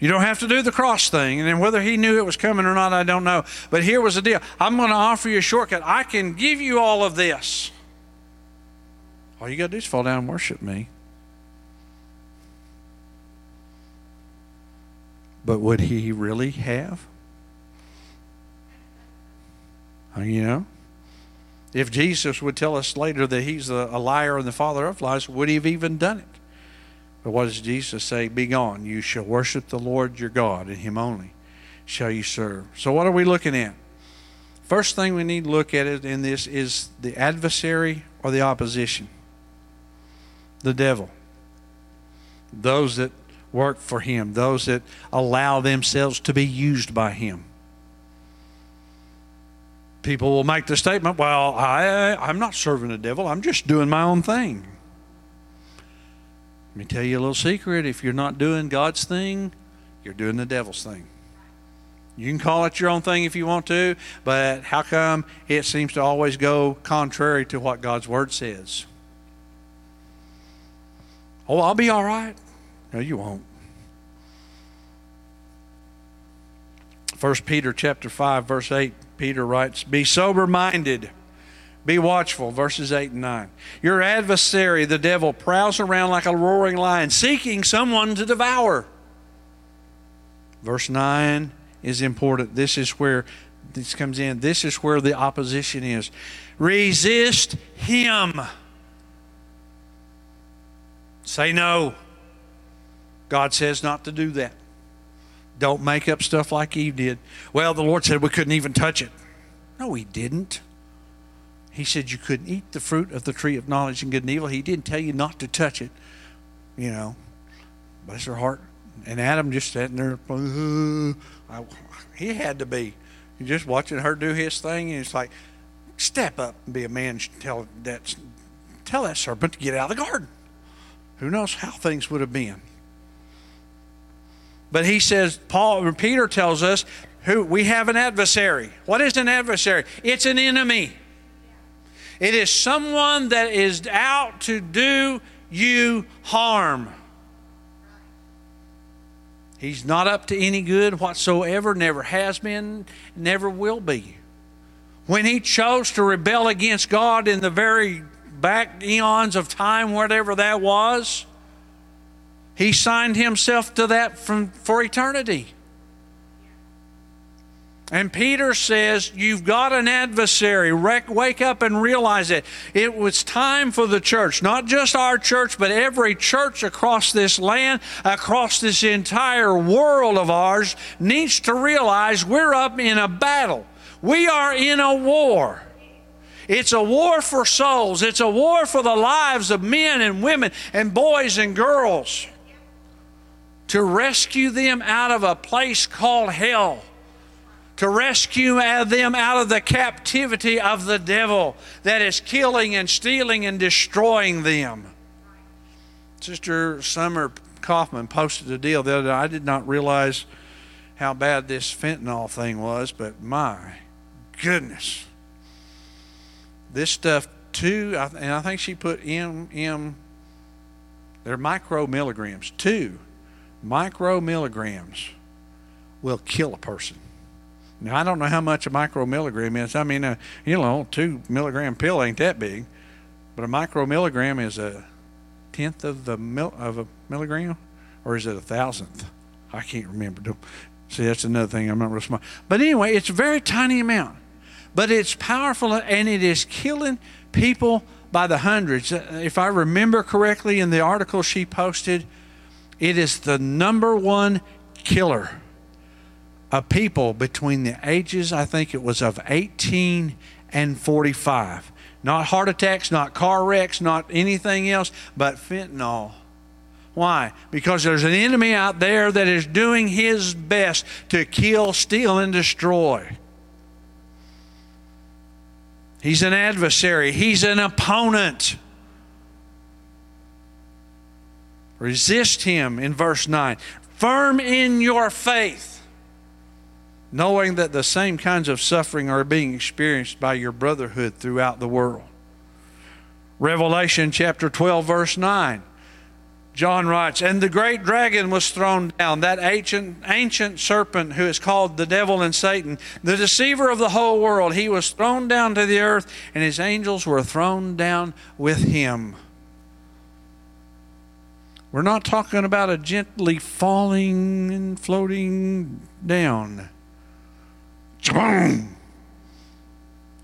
You don't have to do the cross thing. And then whether he knew it was coming or not, I don't know. But here was the deal I'm going to offer you a shortcut. I can give you all of this. All you got to do is fall down and worship me. But would he really have? Uh, You know? If Jesus would tell us later that he's a liar and the father of lies, would he have even done it? But what does Jesus say? Be gone. You shall worship the Lord your God, and him only shall you serve. So, what are we looking at? First thing we need to look at in this is the adversary or the opposition. The devil. Those that work for him, those that allow themselves to be used by him. People will make the statement, well, I, I'm not serving the devil, I'm just doing my own thing. Let me tell you a little secret if you're not doing God's thing, you're doing the devil's thing. You can call it your own thing if you want to, but how come it seems to always go contrary to what God's Word says? Oh, I'll be all right. No, you won't. First Peter chapter 5, verse 8, Peter writes, Be sober minded. Be watchful, verses 8 and 9. Your adversary, the devil, prowls around like a roaring lion, seeking someone to devour. Verse 9 is important. This is where this comes in. This is where the opposition is. Resist him. Say no. God says not to do that. Don't make up stuff like Eve did. Well, the Lord said we couldn't even touch it. No, He didn't. He said you couldn't eat the fruit of the tree of knowledge and good and evil. He didn't tell you not to touch it. You know, bless her heart. And Adam just sitting there. "Uh, I- he had to be. Just watching her do his thing, and it's like, step up and be a man. Tell that, tell that serpent to get out of the garden. Who knows how things would have been. But he says, Paul, Peter tells us, who we have an adversary. What is an adversary? It's an enemy. It is someone that is out to do you harm. He's not up to any good whatsoever, never has been, never will be. When he chose to rebel against God in the very back eons of time, whatever that was, he signed himself to that from, for eternity. And Peter says, You've got an adversary. Wake up and realize it. It was time for the church, not just our church, but every church across this land, across this entire world of ours, needs to realize we're up in a battle. We are in a war. It's a war for souls, it's a war for the lives of men and women and boys and girls to rescue them out of a place called hell to rescue them out of the captivity of the devil that is killing and stealing and destroying them. Sister Summer Kaufman posted a deal the other day. I did not realize how bad this fentanyl thing was, but my goodness. This stuff, too, and I think she put M, M, they're micro milligrams. Two micro milligrams will kill a person. Now, I don't know how much a micro milligram is. I mean, uh, you know, two milligram pill ain't that big, but a micro milligram is a tenth of the mil- of a milligram, or is it a thousandth? I can't remember. See, that's another thing I'm not real smart. But anyway, it's a very tiny amount, but it's powerful and it is killing people by the hundreds. Uh, If I remember correctly in the article she posted, it is the number one killer of people between the ages, I think it was of 18 and 45. Not heart attacks, not car wrecks, not anything else, but fentanyl. Why? Because there's an enemy out there that is doing his best to kill, steal, and destroy. He's an adversary, he's an opponent. Resist him in verse 9. Firm in your faith knowing that the same kinds of suffering are being experienced by your brotherhood throughout the world. Revelation chapter 12, verse 9. John writes, And the great dragon was thrown down, that ancient, ancient serpent who is called the devil and Satan, the deceiver of the whole world. He was thrown down to the earth, and his angels were thrown down with him. We're not talking about a gently falling and floating down.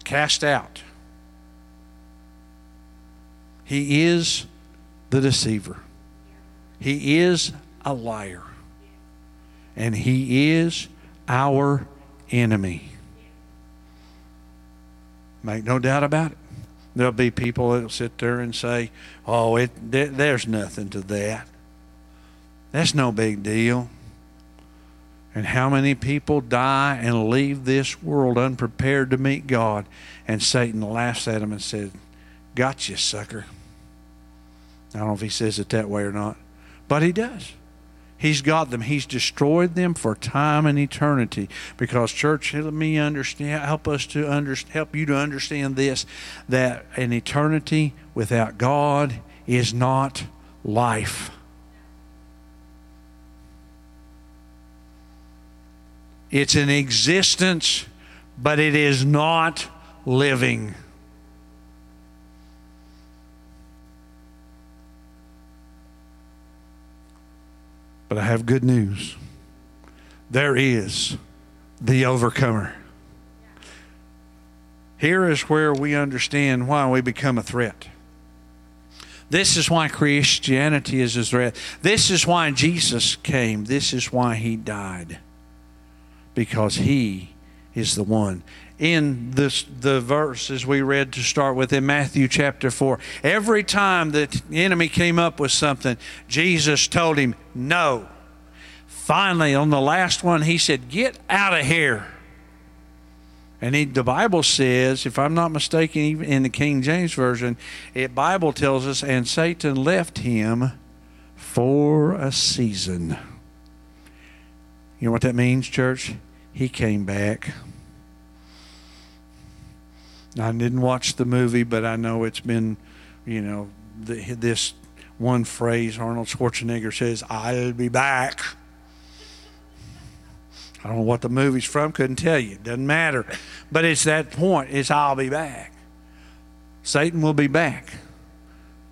Cast out. He is the deceiver. He is a liar. And he is our enemy. Make no doubt about it. There'll be people that'll sit there and say, "Oh, it there, there's nothing to that. That's no big deal." And how many people die and leave this world unprepared to meet God, and Satan laughs at them and says, "Got you, sucker." I don't know if he says it that way or not, but he does. He's got them. He's destroyed them for time and eternity. Because church, let me understand. Help us to understand. Help you to understand this: that an eternity without God is not life. It's an existence, but it is not living. But I have good news. There is the overcomer. Here is where we understand why we become a threat. This is why Christianity is a threat. This is why Jesus came. This is why he died. Because he is the one. In this, the verses we read to start with in Matthew chapter 4, every time the enemy came up with something, Jesus told him, No. Finally, on the last one, he said, Get out of here. And he, the Bible says, if I'm not mistaken, even in the King James Version, it Bible tells us, and Satan left him for a season. You know what that means, church? He came back. I didn't watch the movie, but I know it's been, you know, the, this one phrase Arnold Schwarzenegger says, I'll be back. I don't know what the movie's from, couldn't tell you. It doesn't matter. But it's that point, it's I'll be back. Satan will be back.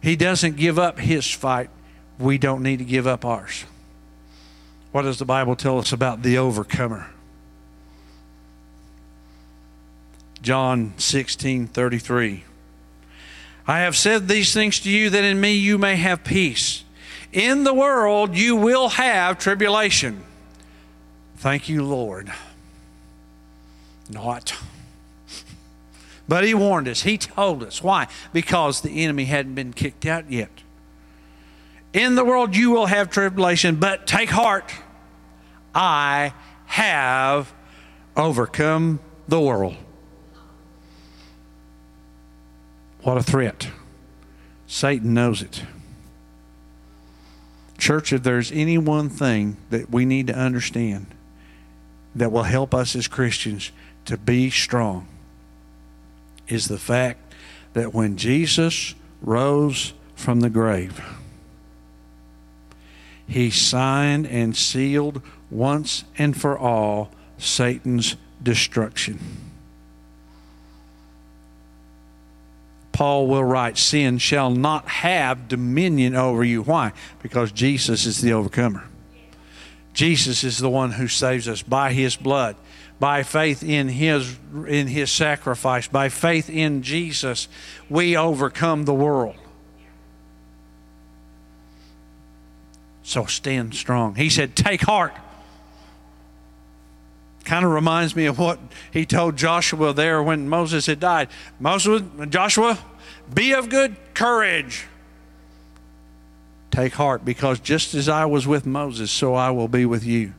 He doesn't give up his fight. We don't need to give up ours. What does the Bible tell us about the overcomer? John 16 33. I have said these things to you that in me you may have peace. In the world you will have tribulation. Thank you, Lord. Not. But he warned us. He told us. Why? Because the enemy hadn't been kicked out yet. In the world you will have tribulation, but take heart. I have overcome the world. What a threat. Satan knows it. Church, if there's any one thing that we need to understand that will help us as Christians to be strong, is the fact that when Jesus rose from the grave, he signed and sealed once and for all Satan's destruction. Paul will write, Sin shall not have dominion over you. Why? Because Jesus is the overcomer. Jesus is the one who saves us by his blood, by faith in his, in his sacrifice, by faith in Jesus, we overcome the world. So stand strong. He said, Take heart. Kind of reminds me of what he told Joshua there when Moses had died. Moses, Joshua, be of good courage. Take heart, because just as I was with Moses, so I will be with you.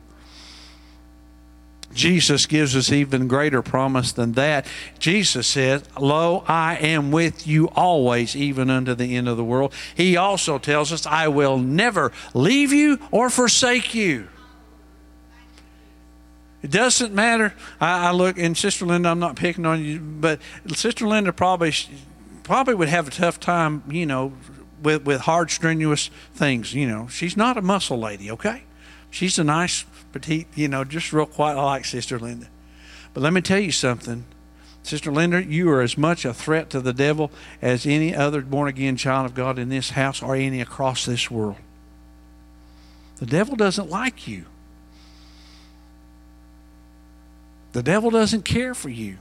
Jesus gives us even greater promise than that. Jesus says, Lo, I am with you always, even unto the end of the world. He also tells us, I will never leave you or forsake you. It doesn't matter. I, I look, and Sister Linda, I'm not picking on you, but Sister Linda probably probably would have a tough time, you know, with, with hard, strenuous things. You know, she's not a muscle lady, okay? She's a nice, petite, you know, just real quiet, I like Sister Linda. But let me tell you something. Sister Linda, you are as much a threat to the devil as any other born again child of God in this house or any across this world. The devil doesn't like you. The devil doesn't care for you.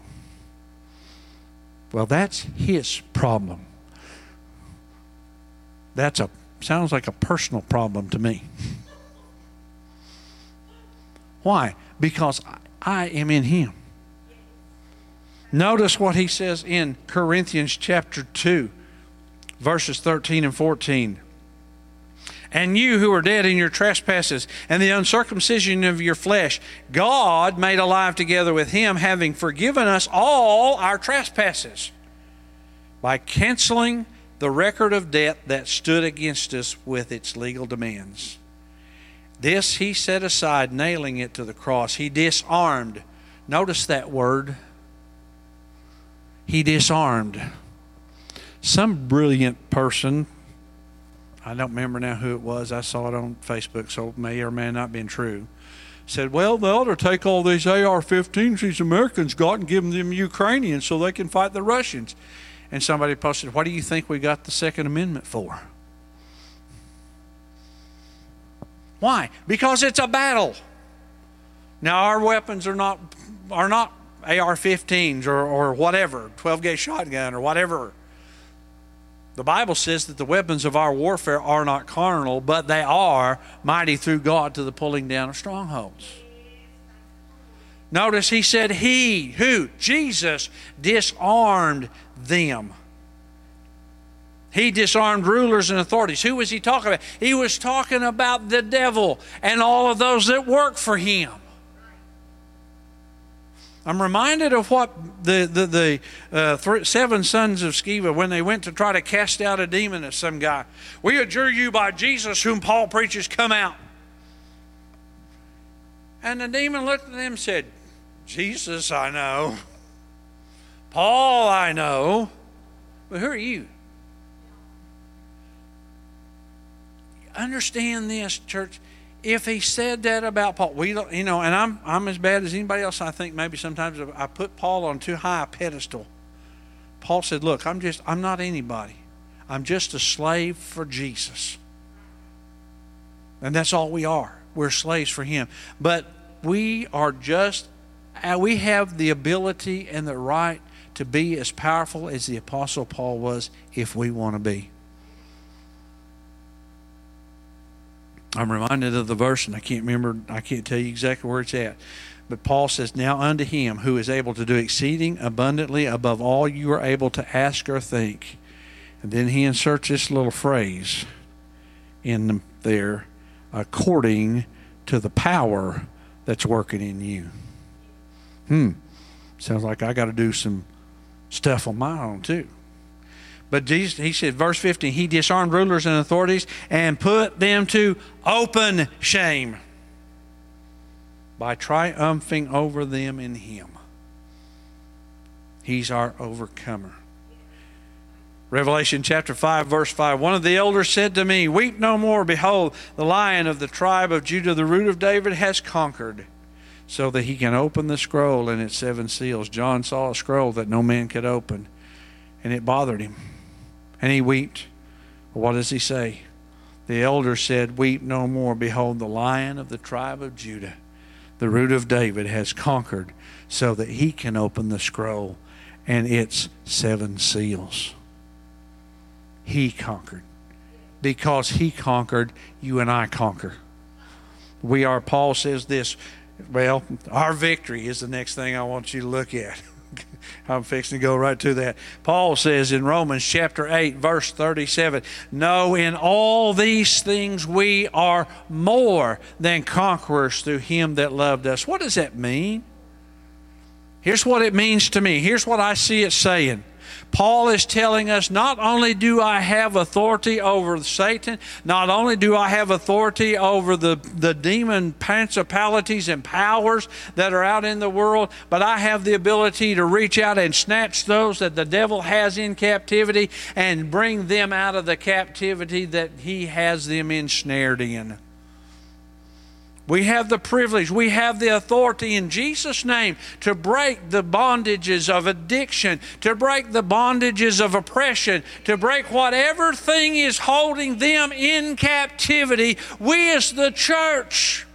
Well, that's his problem. That's a sounds like a personal problem to me. Why? Because I am in him. Notice what he says in Corinthians chapter 2, verses 13 and 14. And you who are dead in your trespasses and the uncircumcision of your flesh, God made alive together with him, having forgiven us all our trespasses by canceling the record of debt that stood against us with its legal demands. This he set aside, nailing it to the cross. He disarmed. Notice that word. He disarmed. Some brilliant person, I don't remember now who it was, I saw it on Facebook, so it may or may not been true, said, Well, they ought to take all these AR 15s these Americans got and give them to Ukrainians so they can fight the Russians. And somebody posted, What do you think we got the Second Amendment for? Why? Because it's a battle. Now our weapons are not are not AR-15s or, or whatever, 12 gauge shotgun or whatever. The Bible says that the weapons of our warfare are not carnal, but they are mighty through God to the pulling down of strongholds. Notice he said, He, who? Jesus, disarmed them. He disarmed rulers and authorities. Who was he talking about? He was talking about the devil and all of those that work for him. I'm reminded of what the, the, the uh, seven sons of Sceva, when they went to try to cast out a demon at some guy. We adjure you by Jesus, whom Paul preaches, come out. And the demon looked at them and said, Jesus, I know. Paul, I know. But who are you? Understand this, church. If he said that about Paul, we don't, you know, and I'm I'm as bad as anybody else. I think maybe sometimes I put Paul on too high a pedestal. Paul said, "Look, I'm just I'm not anybody. I'm just a slave for Jesus." And that's all we are. We're slaves for him. But we are just uh, we have the ability and the right to be as powerful as the Apostle Paul was if we want to be. I'm reminded of the verse, and I can't remember, I can't tell you exactly where it's at. But Paul says, Now unto him who is able to do exceeding abundantly above all you are able to ask or think. And then he inserts this little phrase in there according to the power that's working in you. Hmm. Sounds like I got to do some stuff on my own too. But Jesus, he said, verse 15, he disarmed rulers and authorities and put them to open shame by triumphing over them in him. He's our overcomer. Revelation chapter 5, verse 5. One of the elders said to me, Weep no more. Behold, the lion of the tribe of Judah, the root of David, has conquered, so that he can open the scroll and its seven seals. John saw a scroll that no man could open, and it bothered him. And he wept. What does he say? The elder said, Weep no more. Behold, the lion of the tribe of Judah, the root of David, has conquered so that he can open the scroll and its seven seals. He conquered. Because he conquered, you and I conquer. We are, Paul says this, well, our victory is the next thing I want you to look at. I'm fixing to go right to that. Paul says in Romans chapter 8, verse 37 No, in all these things we are more than conquerors through him that loved us. What does that mean? Here's what it means to me. Here's what I see it saying. Paul is telling us not only do I have authority over Satan, not only do I have authority over the, the demon principalities and powers that are out in the world, but I have the ability to reach out and snatch those that the devil has in captivity and bring them out of the captivity that he has them ensnared in. We have the privilege, we have the authority in Jesus' name to break the bondages of addiction, to break the bondages of oppression, to break whatever thing is holding them in captivity. We, as the church,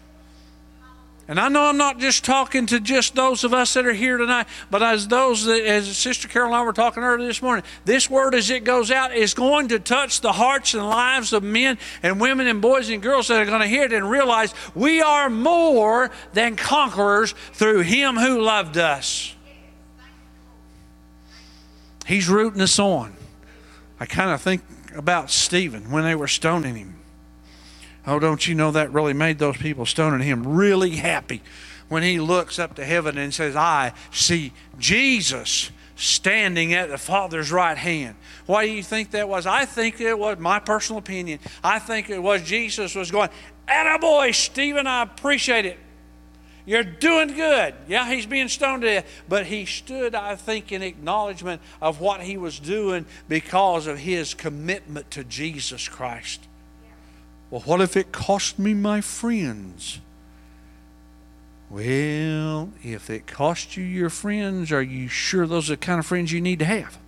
and I know I'm not just talking to just those of us that are here tonight, but as those that, as Sister Carol and I were talking earlier this morning, this word as it goes out is going to touch the hearts and lives of men and women and boys and girls that are going to hear it and realize we are more than conquerors through Him who loved us. He's rooting us on. I kind of think about Stephen when they were stoning him. Oh, don't you know that really made those people stoning him really happy when he looks up to heaven and says, I see Jesus standing at the Father's right hand. Why do you think that was? I think it was my personal opinion. I think it was Jesus was going, Attaboy, Stephen, I appreciate it. You're doing good. Yeah, he's being stoned to death. But he stood, I think, in acknowledgement of what he was doing because of his commitment to Jesus Christ. Well, what if it cost me my friends? Well, if it cost you your friends, are you sure those are the kind of friends you need to have?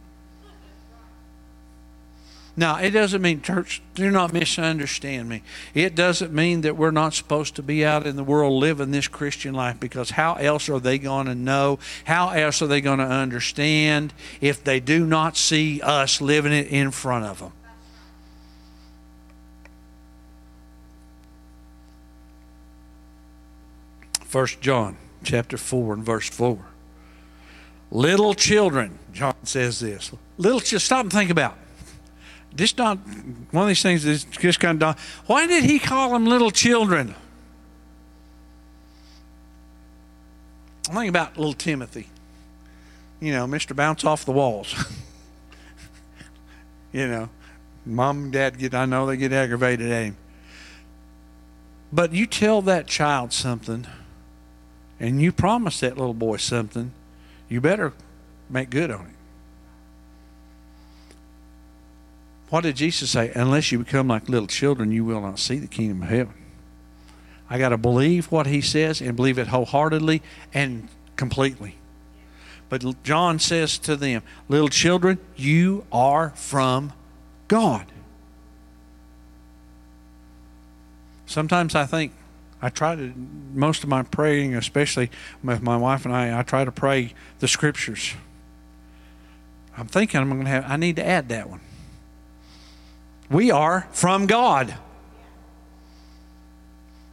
Now, it doesn't mean, church, do not misunderstand me. It doesn't mean that we're not supposed to be out in the world living this Christian life because how else are they going to know? How else are they going to understand if they do not see us living it in front of them? First John chapter 4 and verse 4. Little children, John says this. Little just stop and think about. This not one of these things is just kind of why did he call them little children? I'm about little Timothy. You know, Mr. Bounce off the walls. you know, mom and dad get I know they get aggravated at him. But you tell that child something and you promise that little boy something, you better make good on it. What did Jesus say? Unless you become like little children, you will not see the kingdom of heaven. I got to believe what he says and believe it wholeheartedly and completely. But John says to them, Little children, you are from God. Sometimes I think I try to, most of my praying, especially with my wife and I, I try to pray the scriptures. I'm thinking I'm going to have, I need to add that one. We are from God.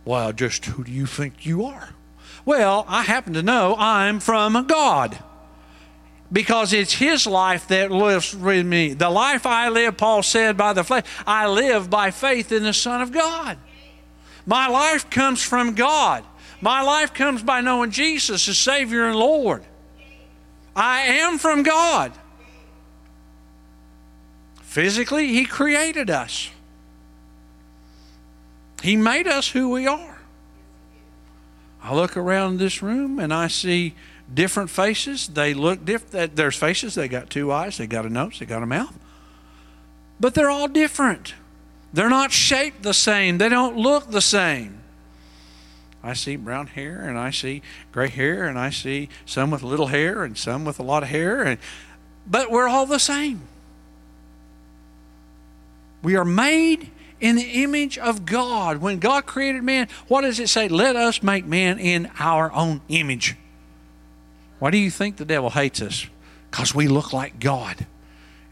Well, just who do you think you are? Well, I happen to know I'm from God because it's His life that lives with me. The life I live, Paul said, by the flesh, I live by faith in the Son of God. My life comes from God. My life comes by knowing Jesus as Savior and Lord. I am from God. Physically, He created us, He made us who we are. I look around this room and I see different faces. They look different. There's faces, they got two eyes, they got a nose, they got a mouth. But they're all different. They're not shaped the same, they don't look the same. I see brown hair and I see gray hair and I see some with little hair and some with a lot of hair and but we're all the same. We are made in the image of God. When God created man, what does it say? Let us make man in our own image. Why do you think the devil hates us? Because we look like God.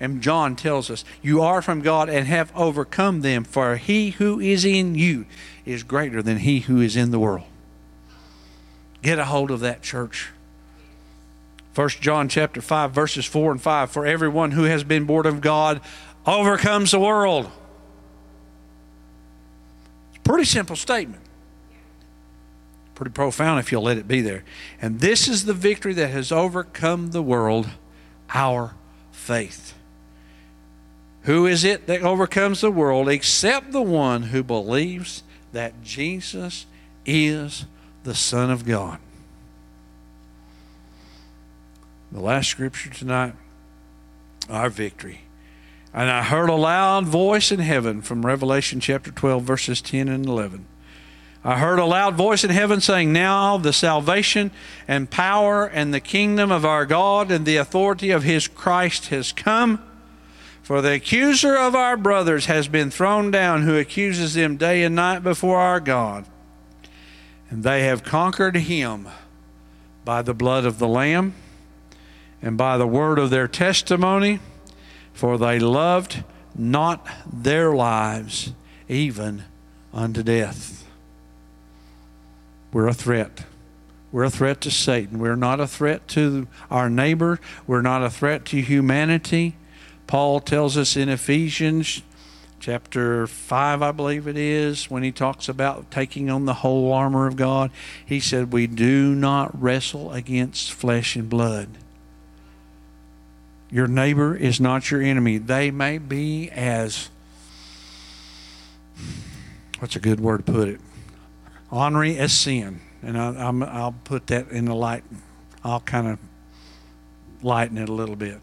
And John tells us, You are from God and have overcome them, for he who is in you is greater than he who is in the world. Get a hold of that, church. 1 John chapter 5, verses 4 and 5. For everyone who has been born of God overcomes the world. It's a pretty simple statement. Pretty profound if you'll let it be there. And this is the victory that has overcome the world, our faith. Who is it that overcomes the world except the one who believes that Jesus is the Son of God? The last scripture tonight, our victory. And I heard a loud voice in heaven from Revelation chapter 12, verses 10 and 11. I heard a loud voice in heaven saying, Now the salvation and power and the kingdom of our God and the authority of his Christ has come. For the accuser of our brothers has been thrown down, who accuses them day and night before our God. And they have conquered him by the blood of the Lamb and by the word of their testimony, for they loved not their lives even unto death. We're a threat. We're a threat to Satan. We're not a threat to our neighbor. We're not a threat to humanity. Paul tells us in Ephesians chapter 5, I believe it is, when he talks about taking on the whole armor of God, he said, We do not wrestle against flesh and blood. Your neighbor is not your enemy. They may be as, what's a good word to put it? Ornery as sin. And I, I'm, I'll put that in the light, I'll kind of lighten it a little bit.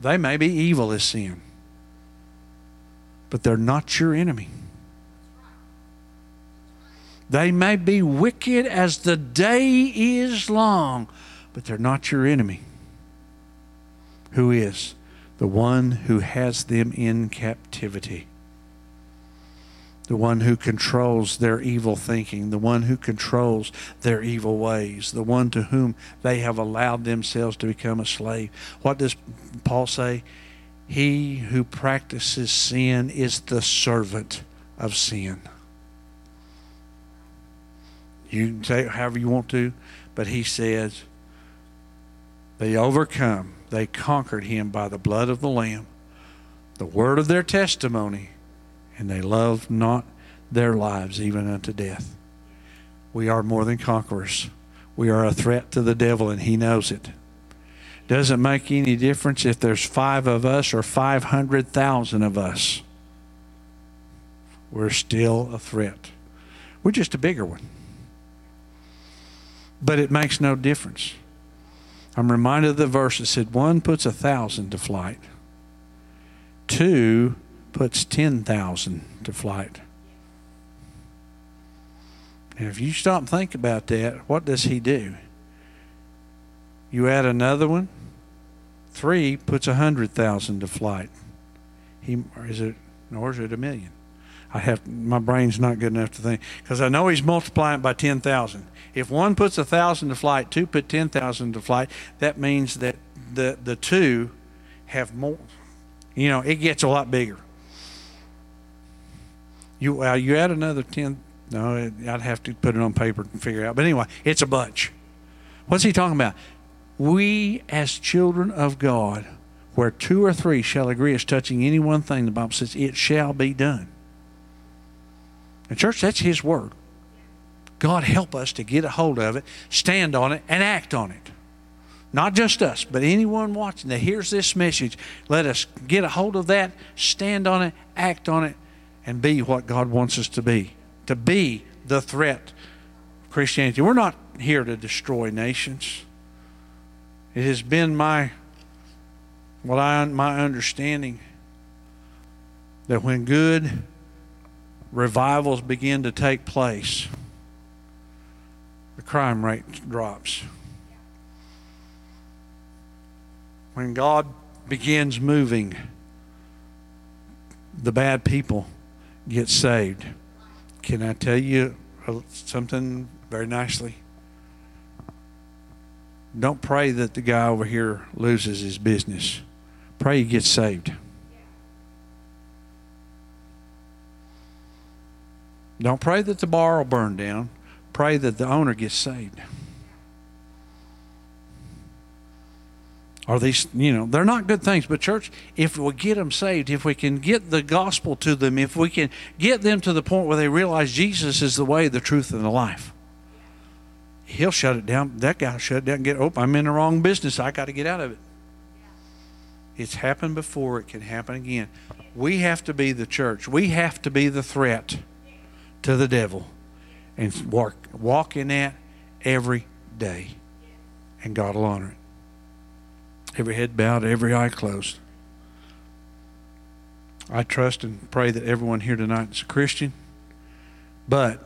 They may be evil as sin, but they're not your enemy. They may be wicked as the day is long, but they're not your enemy. Who is? The one who has them in captivity. The one who controls their evil thinking, the one who controls their evil ways, the one to whom they have allowed themselves to become a slave. What does Paul say? He who practices sin is the servant of sin. You can say however you want to, but he says, they overcome, they conquered him by the blood of the Lamb, the word of their testimony, and they loved not their lives even unto death. We are more than conquerors. We are a threat to the devil, and he knows it. Doesn't make any difference if there's five of us or 500,000 of us. We're still a threat. We're just a bigger one. But it makes no difference. I'm reminded of the verse that said, One puts a thousand to flight, two puts 10,000 to flight. And if you stop and think about that, what does he do? You add another one, three puts a hundred thousand to flight. He is it or is it a million? I have my brain's not good enough to think because I know he's multiplying by ten thousand. If one puts a thousand to flight, two put ten thousand to flight. That means that the the two have more. You know, it gets a lot bigger. You uh, you add another ten. No, I'd have to put it on paper and figure out. But anyway, it's a bunch. What's he talking about? We as children of God, where two or three shall agree as touching any one thing, the Bible says it shall be done. And church, that's His word. God help us to get a hold of it, stand on it, and act on it. Not just us, but anyone watching that hears this message, let us get a hold of that, stand on it, act on it, and be what God wants us to be. To be the threat of Christianity. We're not here to destroy nations. It has been my what I my understanding that when good revivals begin to take place, the crime rate drops. When God begins moving, the bad people get saved. Can I tell you uh, something very nicely? Don't pray that the guy over here loses his business. Pray he gets saved. Don't pray that the bar will burn down. Pray that the owner gets saved. Are these, you know, they're not good things, but church, if we get them saved, if we can get the gospel to them, if we can get them to the point where they realize Jesus is the way, the truth, and the life, he'll shut it down. That guy shut it down get, oh, I'm in the wrong business. I got to get out of it. It's happened before, it can happen again. We have to be the church, we have to be the threat to the devil and walk, walk in that every day. And God will honor it. Every head bowed, every eye closed. I trust and pray that everyone here tonight is a Christian. But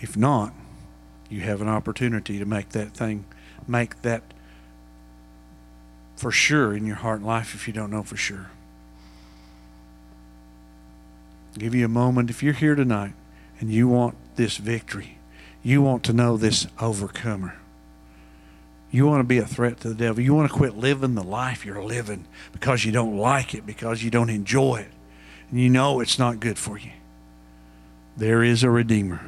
If not, you have an opportunity to make that thing, make that for sure in your heart and life if you don't know for sure. give you a moment. If you're here tonight and you want this victory, you want to know this overcomer. You want to be a threat to the devil. You want to quit living the life you're living because you don't like it, because you don't enjoy it, and you know it's not good for you. There is a Redeemer.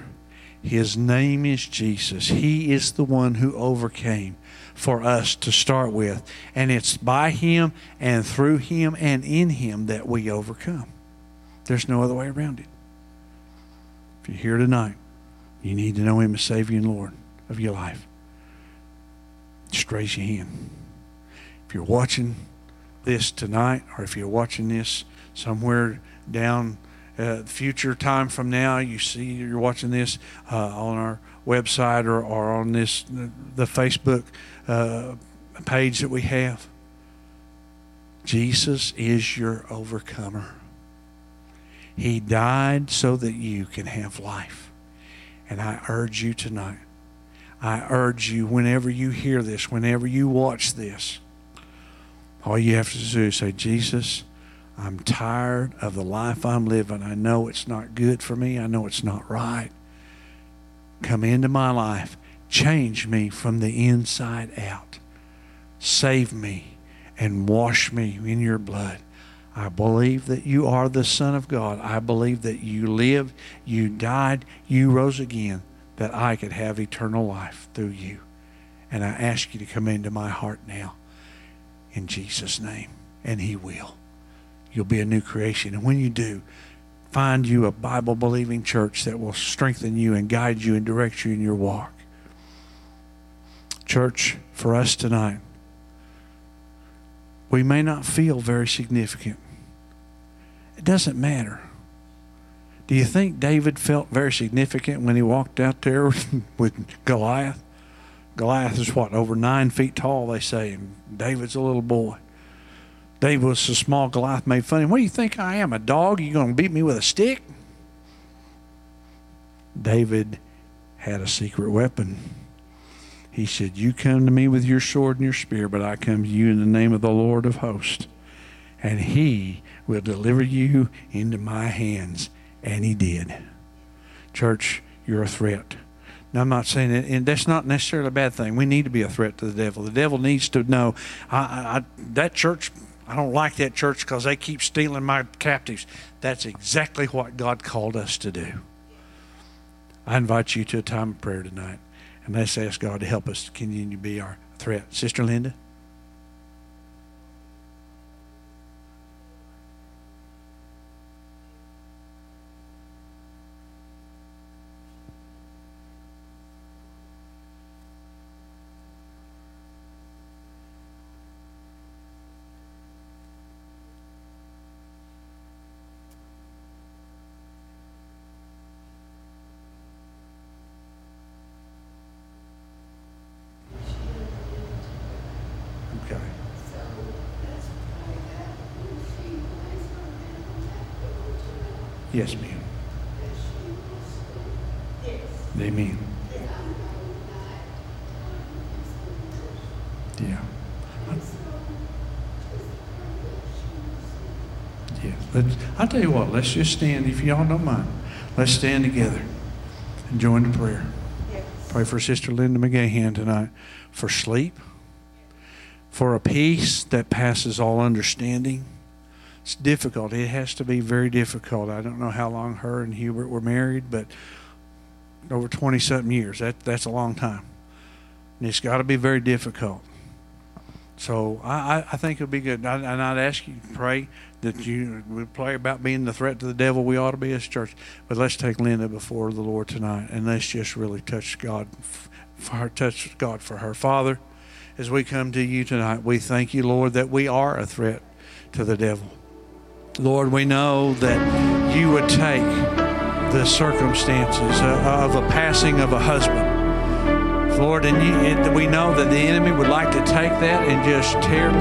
His name is Jesus. He is the one who overcame for us to start with. And it's by Him and through Him and in Him that we overcome. There's no other way around it. If you're here tonight, you need to know Him as Savior and Lord of your life. Just raise your hand. If you're watching this tonight, or if you're watching this somewhere down uh, future time from now, you see you're watching this uh, on our website or, or on this the Facebook uh, page that we have. Jesus is your overcomer. He died so that you can have life. And I urge you tonight, I urge you, whenever you hear this, whenever you watch this, all you have to do is say, Jesus, I'm tired of the life I'm living. I know it's not good for me. I know it's not right. Come into my life. Change me from the inside out. Save me and wash me in your blood. I believe that you are the Son of God. I believe that you lived, you died, you rose again, that I could have eternal life through you. And I ask you to come into my heart now in Jesus' name. And He will. You'll be a new creation. And when you do, find you a Bible believing church that will strengthen you and guide you and direct you in your walk. Church, for us tonight, we may not feel very significant. It doesn't matter. Do you think David felt very significant when he walked out there with Goliath? Goliath is what, over nine feet tall, they say, and David's a little boy. David was a small, Goliath made fun of him. What do you think I am, a dog? You to beat me with a stick? David had a secret weapon. He said, You come to me with your sword and your spear, but I come to you in the name of the Lord of hosts. And he will deliver you into my hands. And he did. Church, you're a threat. Now, I'm not saying that, and that's not necessarily a bad thing. We need to be a threat to the devil. The devil needs to know I, I, that church, I don't like that church because they keep stealing my captives. That's exactly what God called us to do. I invite you to a time of prayer tonight, and let's ask God to help us continue to be our threat. Sister Linda? Okay. Yes, ma'am. Amen. Yeah. Yeah. Let's, I'll tell you what, let's just stand, if y'all don't mind, let's stand together and join the prayer. Pray for Sister Linda McGahan tonight for sleep, for a peace that passes all understanding. It's difficult. It has to be very difficult. I don't know how long her and Hubert were married, but over 20 something years. That, that's a long time. And it's got to be very difficult. So I, I, think it'll be good. I, and I'd ask you to pray that you would pray about being the threat to the devil we ought to be as church. But let's take Linda before the Lord tonight and let's just really touch God for touch God for her. Father, as we come to you tonight, we thank you, Lord, that we are a threat to the devil. Lord, we know that you would take the circumstances of a passing of a husband. Lord, and, you, and we know that the enemy would like to take that and just tear